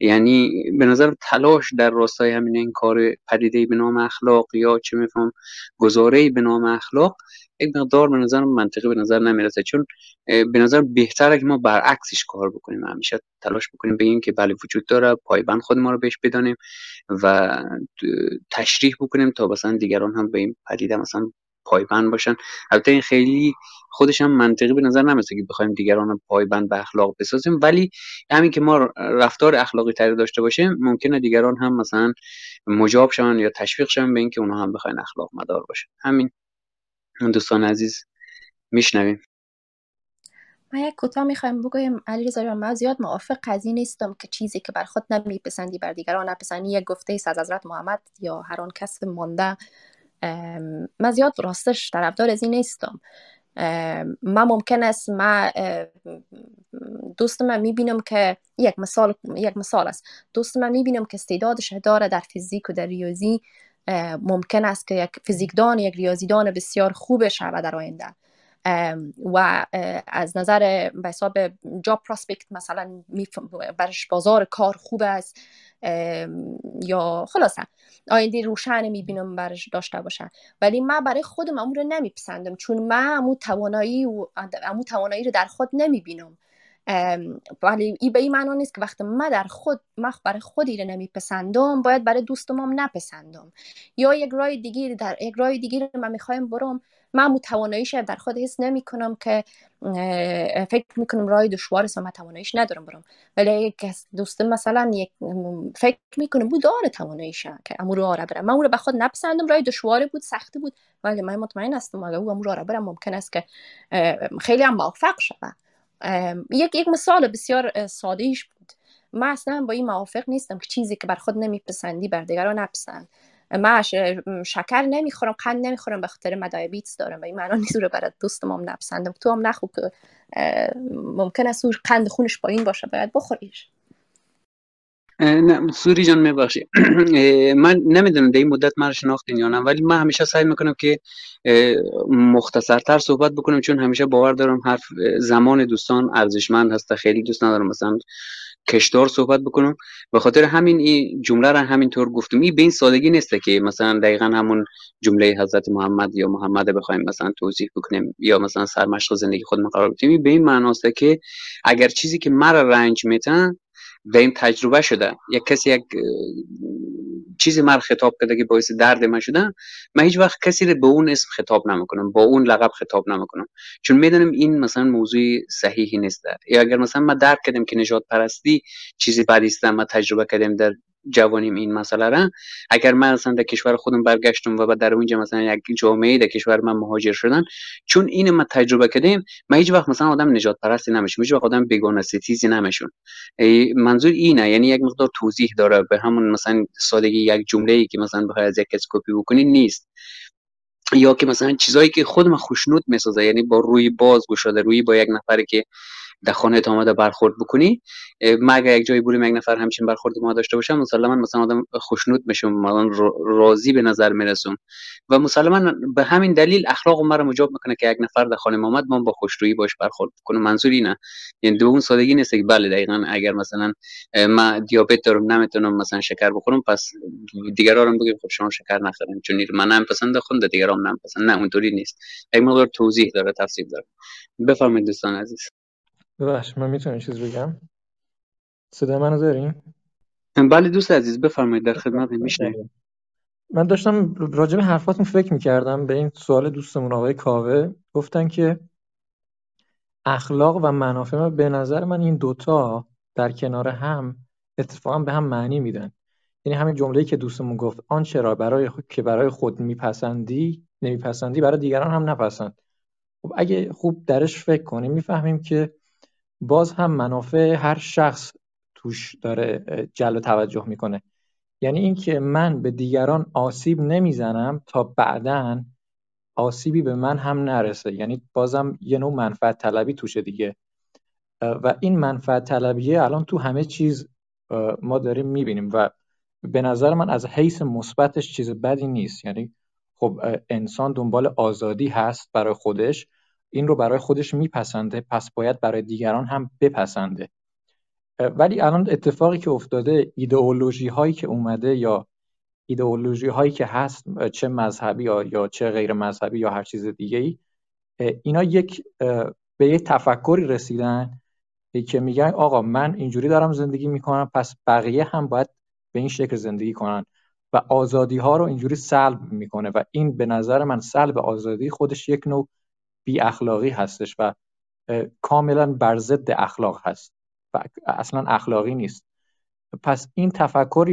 یعنی به نظر تلاش در راستای همین این کار پدیده به نام اخلاق یا چه میفهم گزاره به نام اخلاق یک مقدار به نظر منطقی به نظر نمی‌رسه. چون به نظر بهتره که ما برعکسش کار بکنیم. همیشه تلاش بکنیم بگیم که بله وجود داره پایبند خود ما رو بهش بدانیم و تشریح بکنیم تا مثلا دیگران هم به این پدیده مثلا پایبند باشن. البته این خیلی خودش هم منطقی به نظر نمیسه که بخوایم دیگران پایبند به اخلاق بسازیم. ولی همین که ما رفتار اخلاقی تری داشته باشیم ممکنه دیگران هم مثلا مجاب شون یا تشویق شون به اینکه اونها هم بخواین اخلاق مدار باشه همین. دوستان عزیز میشنویم. من یک کوتاه می‌خوایم بگویم. علی رضا من زیاد موافق قضیه نیستم که چیزی که بر خود نمیپسندی بر دیگران نپسندی. یک گفته ای از حضرت محمد یا هر آن کس مانده من زیاد راستش طرفدار از این نیستم. من ممکن است من دوست من می‌بینم که یک مثال یک مثال است. دوست من می‌بینم که استعدادش داره در فیزیک و در ریاضی ممکن است که یک فیزیکدان یک ریاضیدان بسیار خوب شود در آینده. و از نظر به حساب جاب پراسپکت مثلا برش بازار کار خوب است. یا خلاصه آینده روشن می‌بینم برش داشته باشه. ولی من برای خودم امور نمیپسندم چون من امو توانایی و امو توانایی رو در خود نمی‌بینم. ولی این به این معنا نیست که وقتی من در خود من برای خودی رو نمیپسندم باید برای دوستم هم نپسندم. یا یک رای دیگه در یک رای دیگه من می‌خوایم برم من متواناییش در خود حس نمی کنم که فکر می‌کنم رای دشوار است و من ندارم برم ولی یک دوستم مثلا یک فکر می‌کنم بود داره تواناییش که امور رو برم من اون رو به خود نپسندم رای دشواری بود سختی بود. ولی من مطمئن هستم اگر او امور رو برم ممکن است که خیلی هم موفق شود یک یک مثال بسیار ساده ایش بود. من اصلا با این موافق نیستم که چیزی که بر خود نمیپسندی بر دیگران نپسند. من شکر نمی‌خورم قند نمی‌خورم به خاطر مدایبیتس دارم و این معنا نیست رو برای دوستم هم نپسندم تو هم نخو که ممکن است قند خونش پایین باشه باید بخوریش. نه سوری جان میبخشی. من نمی‌دونم در این مدت من شناختین یا نه ولی من همیشه سعی می‌کنم که مختصرتر صحبت بکنم چون همیشه باور دارم حرف زمان دوستان ارزشمند هست خیلی دوست ندارم مثلا کشدار صحبت بکنم. به خاطر همین این جمله را همینطور گفتم. این به این سادگی نیست که مثلا دقیقا همون جمله حضرت محمد یا محمد بخوایم مثلا توضیح بکنیم یا مثلا سرمشق زندگی خود قرار بدیم. به این معناست که اگر چیزی که مرا رنج میتن و این تجربه شده. یک کسی یک چیزی مر خطاب کرده که باعث درد من شده من هیچ وقت کسی رو به اون اسم خطاب نمی‌کنم با اون لقب خطاب نمی‌کنم. چون می‌دونم این مثلا موضوع صحیحی نیست. یا اگر مثلا ما درک کردم که نجات پرستی چیزی بدی است ما تجربه کردیم در جوانیم این مسئله را. اگر من مثلا در کشور خودم برگشتم و در اونجا مثلا یک جامعه در کشور من مهاجر شدن چون این ما تجربه کردیم من هیچ وقت مثلا آدم نجات پرستی نمیشم هیچ وقت آدم بیگانه ستیزی نمیشون منظور اینه یعنی یک مقدار توضیح داره به همون مثلا سادگی یک جمله ای که مثلا بخوای از یک کس کپی بکنی نیست. یا که مثلا چیزایی که خود من خوشنود می‌سازه یعنی با روی باز گشاده روی با یک نفری که در خانه آمده برخورد بکنی ما اگر یک جایی بریم یک نفر همچین برخورد ما داشته باشم مسلما مثلا آدم خوشنود میشم مثلا راضی به نظر می‌رسم. و مسلما به همین دلیل اخلاق مرا مجاب می‌کنه که یک نفر در خانه آمد من با خوشرویی باش برخورد کنم منظور اینه یعنی دو اون سادگی نیست که بله دقیقا اگر مثلا ما دیابت دارم نمی‌تونم مثلا شکر بخورم پس دیگران رو بگیم خب شما شکر نخورین چون من هم پسند خونده دیگران هم پسند نه اونطوری نیست. یک مقدار توضیح داره تفسیر داره. بفرمایید دوستان عزیز. ببخش من می‌تونم چیز بگم؟ صدا منو داریم بله دوست عزیز بفرمایید در خدمت میشنویم. من داشتم راجع به حرفاتون فکر می‌کردم به این سوال دوستمون آقای کاوه. گفتن که اخلاق و منافع به نظر من این دوتا در کنار هم اتفاقا به هم معنی میدن. یعنی همین جمله‌ای که دوستمون گفت آن چرا برای که برای خود میپسندی نمیپسندی برای دیگران هم نپسند. خب اگه خوب درش فکر کنیم می‌فهمیم که باز هم منافع هر شخص توش داره جلب توجه می‌کنه. یعنی اینکه من به دیگران آسیب نمی‌زنم تا بعدا آسیبی به من هم نرسه. یعنی بازم یه نوع منفعت طلبی توشه دیگه. و این منفعت طلبیه الان تو همه چیز ما داریم می‌بینیم و به نظر من از حیث مثبتش چیز بدی نیست. یعنی خب انسان دنبال آزادی هست برای خودش. این رو برای خودش میپسنده پس باید برای دیگران هم بپسنده. ولی الان اتفاقی که افتاده ایدئولوژی هایی که اومده یا ایدئولوژی هایی که هست چه مذهبی یا, یا چه غیر مذهبی یا هر چیز دیگه ای اینا یک به یک تفکری رسیدن که میگن آقا من اینجوری دارم زندگی می‌کنم پس بقیه هم باید به این شکل زندگی کنن و آزادی ها رو اینجوری سلب می‌کنه و این به نظر من سلب آزادی خودش یک نوع بی اخلاقی هستش و کاملا بر ضد اخلاق هست و اصلا اخلاقی نیست. پس این تفکر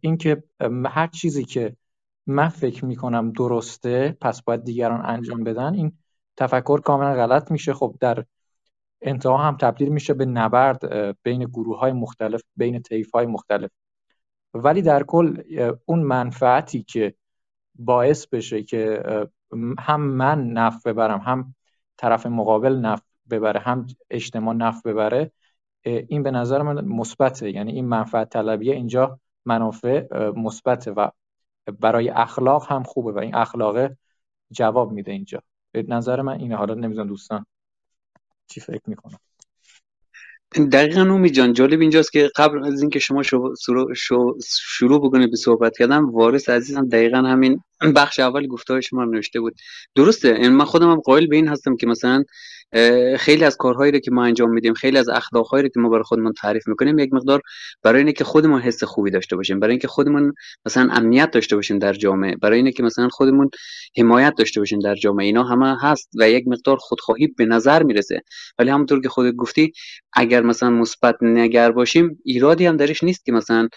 این که هر چیزی که من فکر می‌کنم درسته پس باید دیگران انجام بدن این تفکر کاملا غلط میشه. خب در انتها هم تبدیل میشه به نبرد بین گروه های مختلف بین طیف های مختلف. ولی در کل اون منفعتی که باعث بشه که هم من نفع ببرم هم طرف مقابل نفع ببره هم اجتماع نفع ببره این به نظر من مثبته. یعنی این منفعت طلبیه اینجا منافع مثبته و برای اخلاق هم خوبه و این اخلاق جواب میده اینجا. به نظر من اینه. حالا نمی‌دونم دوستان چی فکر می‌کنم دقیقا اومی جان جالب اینجاست که قبل از اینکه شما شروع, شروع, شروع بکنید به صحبت کردن وارث عزیزم دقیقا همین بخش اول گفته شما نوشته بود. درسته من خودم هم قائل به این هستم که مثلا خیلی از کارهایی رو که ما انجام میدیم خیلی از اخلاقهایی رو که ما برای خودمون تعریف می‌کنیم یک مقدار برای اینه که خودمون حس خوبی داشته باشیم برای اینکه خودمون مثلا امنیت داشته باشیم در جامعه برای اینه که مثلا خودمون حمایت داشته باشیم در جامعه. اینا همه هست و یک مقدار خودخواهی به نظر می‌رسه. ولی همونطور که خودت گفتی اگر مثلا مثبت نگر باشیم ایرادی هم درش نیست که مثلا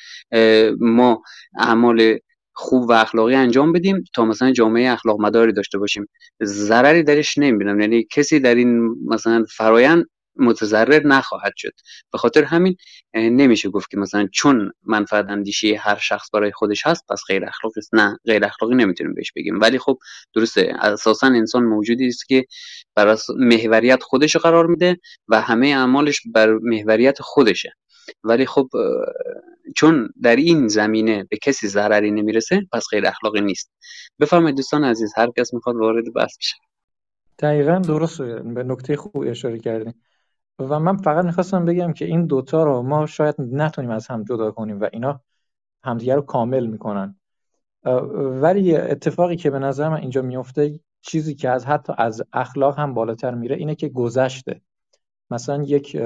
ما اعمال خوب و اخلاقی انجام بدیم تا مثلا جامعه اخلاق مداری داشته باشیم. ضرری درش نمی‌بینم. یعنی کسی در این مثلا فرایند متضرر نخواهد شد. به خاطر همین نمیشه گفت که مثلا چون منفعت اندیشی هر شخص برای خودش هست پس غیر اخلاقی است. نه غیر اخلاقی نمی‌تونیم بهش بگیم. ولی خب درسته. اساسا انسان موجودی است که بر محوریت خودش قرار میده و همه اعمالش بر محوریت خودشه. ولی خب چون در این زمینه به کسی ضرری نمی‌رسه پس غیر اخلاقی نیست. بفرمایید دوستان عزیز هر کس می‌خواد وارد بحث بشه. دقیقا درست به نکته خوبی اشاره کردیم و من فقط می‌خواستم بگم که این دوتا رو ما شاید نتونیم از هم جدا کنیم و اینا همدیگه رو کامل می‌کنن. ولی اتفاقی که به نظر من اینجا میفته چیزی که از حتی از اخلاق هم بالاتر میره اینه که گذشته. مثلا یک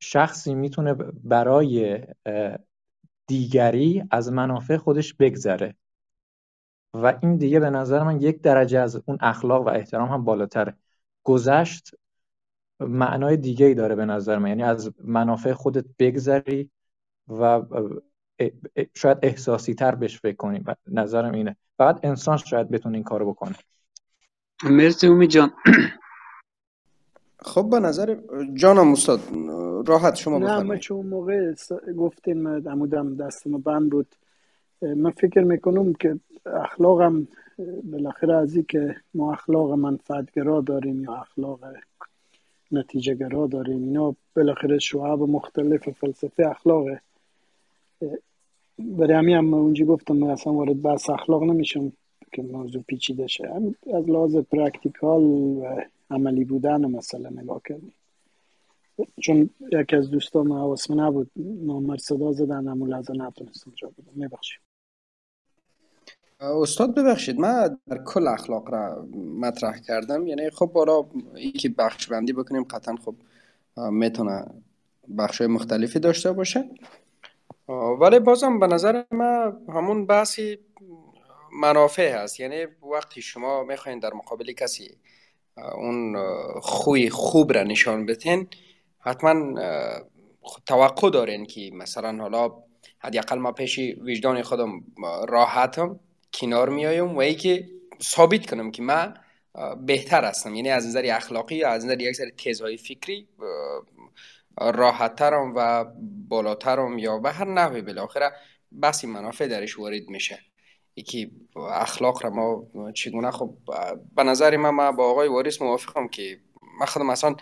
شخصی می‌تونه برای دیگری از منافع خودش بگذره. و این دیگه به نظر من یک درجه از اون اخلاق و احترام هم بالاتره. گذشت معنای دیگه ای داره به نظر من. یعنی از منافع خودت بگذری و شاید احساسی تر بهش فکر کنی. نظرم اینه. فقط انسان شاید بتونه این کارو بکنه. مرسی اومی جان. خب به نظر جانم استاد راحت شما نه ما چون موقع گفتیم عمودم دستم بند بود. من فکر می‌کنم که اخلاقم بالاخره از که ما اخلاق منفعتگرا داریم یا اخلاق نتیجه گرا داریم اینا بالاخره شعب مختلف فلسفه اخلاقه برای همین هم اونجا گفتم من اصلا وارد بحث اخلاق نمیشم که موضوع پیچیده شه. از لحاظ پرکتیکال و عملی بودن مثلا نگاه کردیم. چون یکی از دوستان حواسم نبود نامر صدا زدن همون لحظه نتونستم جا بدم. میبخشیم استاد ببخشید من در کل اخلاق را مطرح کردم. یعنی خب بالا یکی بخش بندی بکنیم قطعا خب می‌تونه بخش مختلفی داشته باشه. ولی بازم به نظر من همون بحثی منافع هست. یعنی وقتی شما می‌خواین در مقابل کسی اون خوی خوب را نشان بتین حتما توقع دارین که مثلا حالا حداقل ما پیش وجدان خودم راحتم کنار میایم و ای که ثابت کنم که من بهتر هستم. یعنی از نظر اخلاقی از نظر یک سری تیزهای فکری راحتترم و بالاترم یا به هر نحوی بالاخره بسی منافع درش وارد میشه. یکی اخلاق را ما چگونه خب به نظر من ما با آقای وارث موافقم که من خودم اصلا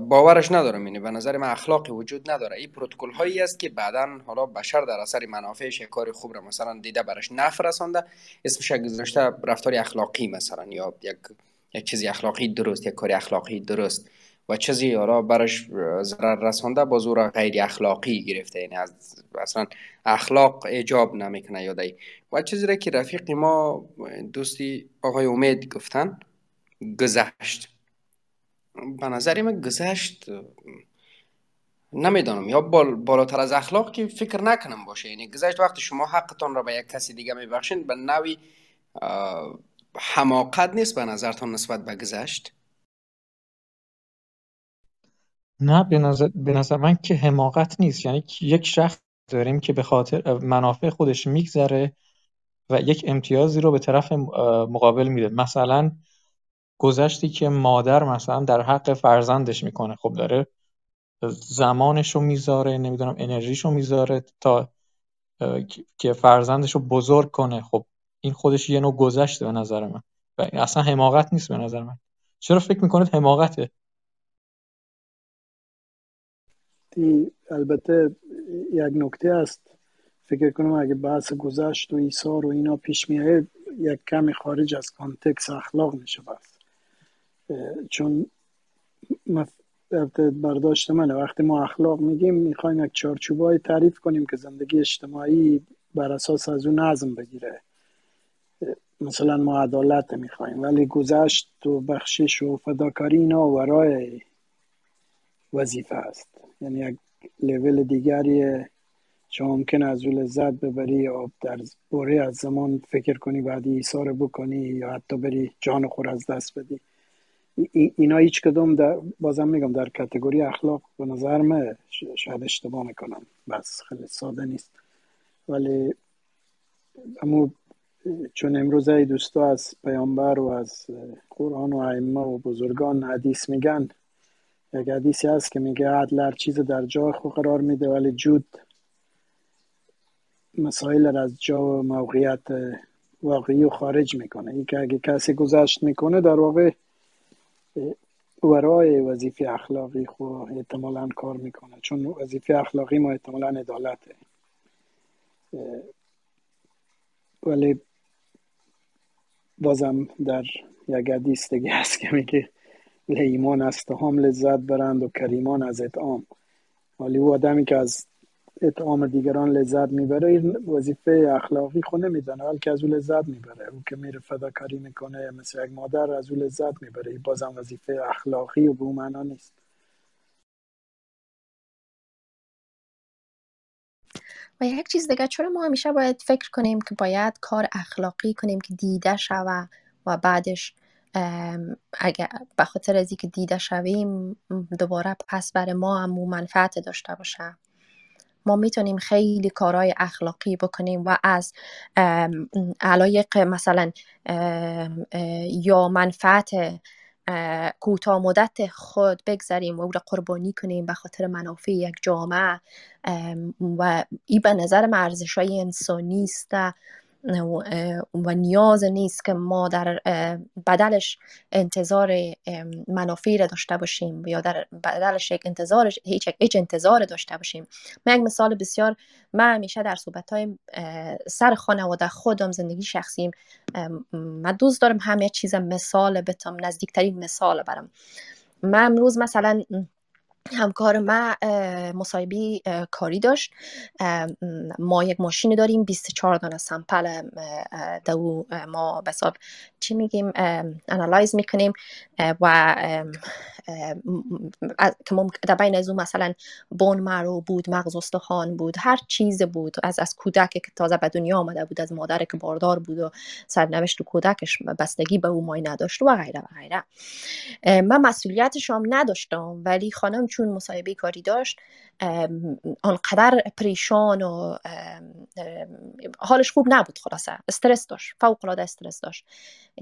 باورش ندارم. اینه به نظر من اخلاقی وجود نداره. این پروتکل هایی است که بعدا حالا بشر در اثر منافعش کار خوب را مثلا دیده برش نفع رسانده اسمش گذاشته رفتار اخلاقی مثلا یا یک یک چیزی اخلاقی درست یک کاری اخلاقی درست. و چیزی حالا برش ضرر رسانده با زور غیر اخلاقی گرفته. یعنی از اصلا اخلاق ایجاب نمی‌کنه یادی و چیزی را که رفیق ما دوستی آقای امید گفتن گذشت. به نظر من گذشت نمی‌دانم. یا بال، بالاتر از اخلاق که فکر نکنم باشه. یعنی گذشت وقتی شما حقتان را به یک کسی دیگه میبخشین به نوی حماقت نیست به نظرتان نسبت به گذشت. نه به نظر, به نظر من که حماقت نیست. یعنی یک شخص داریم که به خاطر منافع خودش میگذره و یک امتیازی رو به طرف مقابل میده. مثلا گذشتی که مادر مثلا در حق فرزندش می‌کنه خب داره زمانش رو می‌ذاره نمی‌دونم انرژیش رو می‌ذاره تا که فرزندش رو بزرگ کنه. خب این خودش یه نوع گذشته به نظر من. و اصلا حماقت نیست به نظر من. چرا فکر می‌کنید حماقته؟ البته یک نکته است. فکر کنم اگه بحث گذشت و ایثار و اینا پیش میاد یک کمی خارج از کانتکس اخلاق میشه بس چون برداشت منه. وقتی ما اخلاق میگیم می‌خوایم یک چارچوبایی تعریف کنیم که زندگی اجتماعی بر اساس از اون نظم بگیره. مثلا ما عدالت می‌خوایم ولی گذشت و بخشش و فداکاری اینا ورای وظیفه است. یعنی یک لول دیگری شما ممکن از او لذت ببری یا در بوره از زمان فکر کنی بعد ایثار بکنی یا حتی بری جان خور از دست بدی. اینا هیچ کدوم در بازم میگم در کتگوری اخلاق به نظر من شاید اشتباه می‌کنم بس خیلی ساده نیست. ولی اما چون امروز ای دوستا از پیامبر و از قرآن و ائمه و بزرگان حدیث میگن یک حدیثی هست که میگه عدل هر چیز در جای خود قرار میده ولی جود مسائل را از جا و موقعیت واقعی و خارج می‌کنه. ای که اگه کسی گذشت می‌کنه در واقع ورای وظیفه اخلاقی خو احتمالا کار می‌کنه. چون وظیفه اخلاقی ما احتمالا عدالته. ولی بازم در یک حدیث دیگه هست که میگه لیمان از هم لذت برند و کریمان از اطعام. ولی او آدمی که از اطعام دیگران لذت می‌بره این وظیفه اخلاقی خو نمیدانه بلکه از او لذت می‌بره. او که میره فداکاری می‌کنه مثل یک مادر از او لذت می‌بره. این بازم وظیفه اخلاقی و به اون معنا نیست. و یک چیز دیگه چرا ما همیشه باید فکر کنیم که باید کار اخلاقی کنیم که دیده شوه و بعدش اگر به خاطر از که دیده شویم دوباره پس بر ما هم منفعت داشته باشه. ما می‌تونیم خیلی کارهای اخلاقی بکنیم و از علایق مثلا یا منفعت کوتاه مدت خود بگذاریم و او را قربانی کنیم به خاطر منافع یک جامعه. و این به نظر ارزش های انسانی است. و نیاز نیست که ما در بدلش انتظار منافعی را داشته باشیم یا در بدلش یک انتظار هیچ یک انتظار داشته باشیم. من یک مثال بسیار من همیشه در صحبت های سر خانواده خودم زندگی شخصیم من دوست دارم همه چیز مثال بتم نزدیکترین مثال برم. من امروز مثلا همکار ما مصاحبه کاری داشت. ما یک ماشین داریم 24 دانه سمپل دو ما بساب چی میگیم؟ انالایز می‌کنیم. و که در بین از اون مثلا بون مرو بود مغز استخوان بود هر چیز بود. از از کودک که تازه به دنیا آمده بود از مادر که باردار بود و سرنوشت و کودکش بستگی به او مای نداشت و غیره و غیره. من مسئولیتش هم نداشتم ولی خانم چون مصاحبه کاری داشت آنقدر پریشان و حالش خوب نبود خلاصه. استرس داشت فوق العاده استرس داشت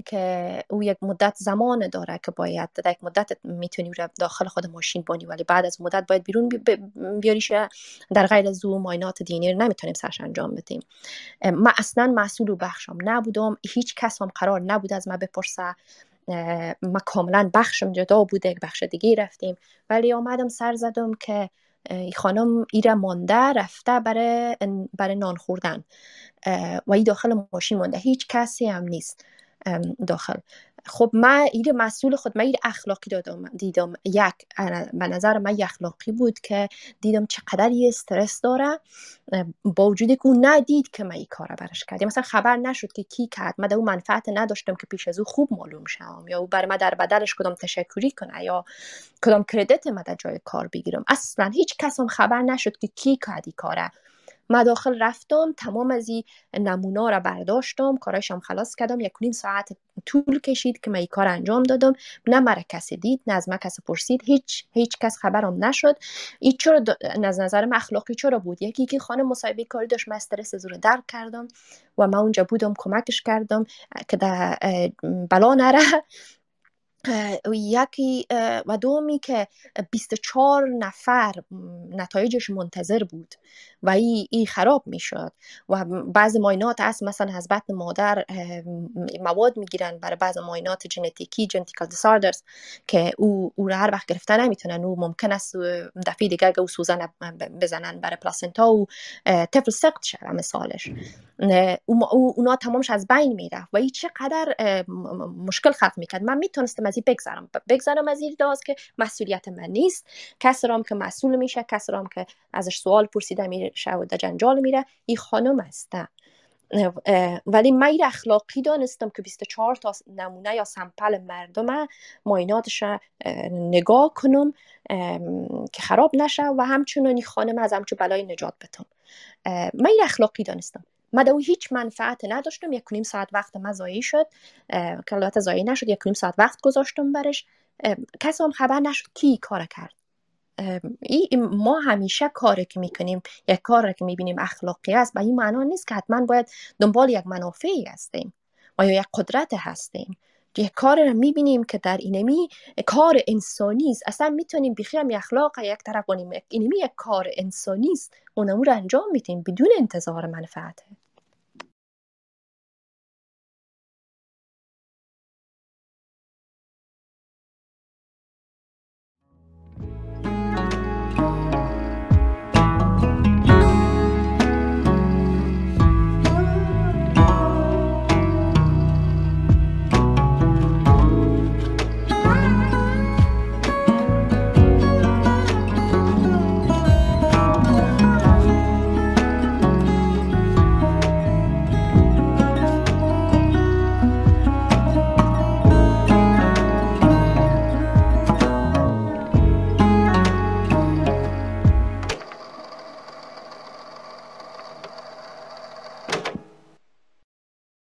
که او یک مدت زمان داره که باید در یک مدت می‌تونی داخل خود ماشین بانی ولی بعد از مدت باید بیرون بیاریش در غیر از او ماینات دینی نمی‌تونیم سرش انجام بدیم. من اصلا مسئول و بخشم نبودم. هیچ کس هم قرار نبود از من بپرسه. ما کاملا بخشم جدا بوده یک بخش دیگه رفتیم. ولی آمدم سر زدم که خانم ایره مانده رفته برای, برای نان خوردن. و ای داخل ماشین مانده. هیچ کسی هم نیست داخل. خب من این مسئول خود من این اخلاقی دادم دیدم یک به نظر من اخلاقی بود که دیدم چقدر یه استرس داره با وجود که اون ندید که من این کار برش کردم. مثلا خبر نشد که کی کرد من اون منفعت نداشتم که پیش از او خوب معلوم شم یا او برای من در بدلش کدام تشکری کنه یا کدام کردیت من در جای کار بگیرم. اصلا هیچ کس هم خبر نشد که کی کرد این کاره من داخل رفتم تمام از این نمونا را برداشتم کارایشم خلاص کردم. یک نیم ساعت طول کشید که من این کار انجام دادم. نه مرا کسی دید نه از من کسی پرسید. هیچ هیچ کس خبرم نشد. این چرا از نظر اخلاقی چرا بود؟ یکی که خانم مصاحبه کاری داشت من استرس رو درک کردم و من اونجا بودم کمکش کردم که بلا نره. یکی و دومی که 24 نفر نتایجش منتظر بود و ای, ای خراب می‌شد و بعض ماینات هست مثلا از بطن مادر مواد می‌گیرن برای بعض ماینات جنتیکی جنتیکال دیساردرز که او, او را هر وقت گرفتن نمی‌تونن او ممکن است دفعه دیگه او سوزن بزنن برای پلاسنتا و طفل سقط شد مثالش. اونا تمامش از بین میره و این چقدر مشکل خلق می‌کرد. من می‌تونستم از این بگذرم. بگذرم از این داز که مسئولیت من نیست. کس رام که مسئول میشه کس رام که ازش سوال پرسیده میشه و جنجال میره. این خانم است. ولی من اخلاقی دانستم که 24 تا نمونه یا سمپل مردم مایناتش نگاه کنم که خراب نشه و همچنانی خانم از همچون بلای نجات بتم. من اخلاقی دانستم. من دو هیچ منفعت نداشتم. یک کنیم ساعت وقت من زایی شد که البته زایی نشد. یک کنیم ساعت وقت گذاشتم برش. کسی هم خبر نشد کی کار کرد. ما همیشه کاری که می‌کنیم یک کار که می‌بینیم اخلاقی است به این معنا نیست که حتما باید دنبال یک منافعی هستیم. یا یک قدرت هستیم. یک کار رو می‌بینیم که در اینمی کار انسانی است. اصلا می‌تونیم بخیم اخلاق یک طرف کنیم اینمی یک کار انسانی است. اونمو رو انجام میتیم بدون انتظار منفعته.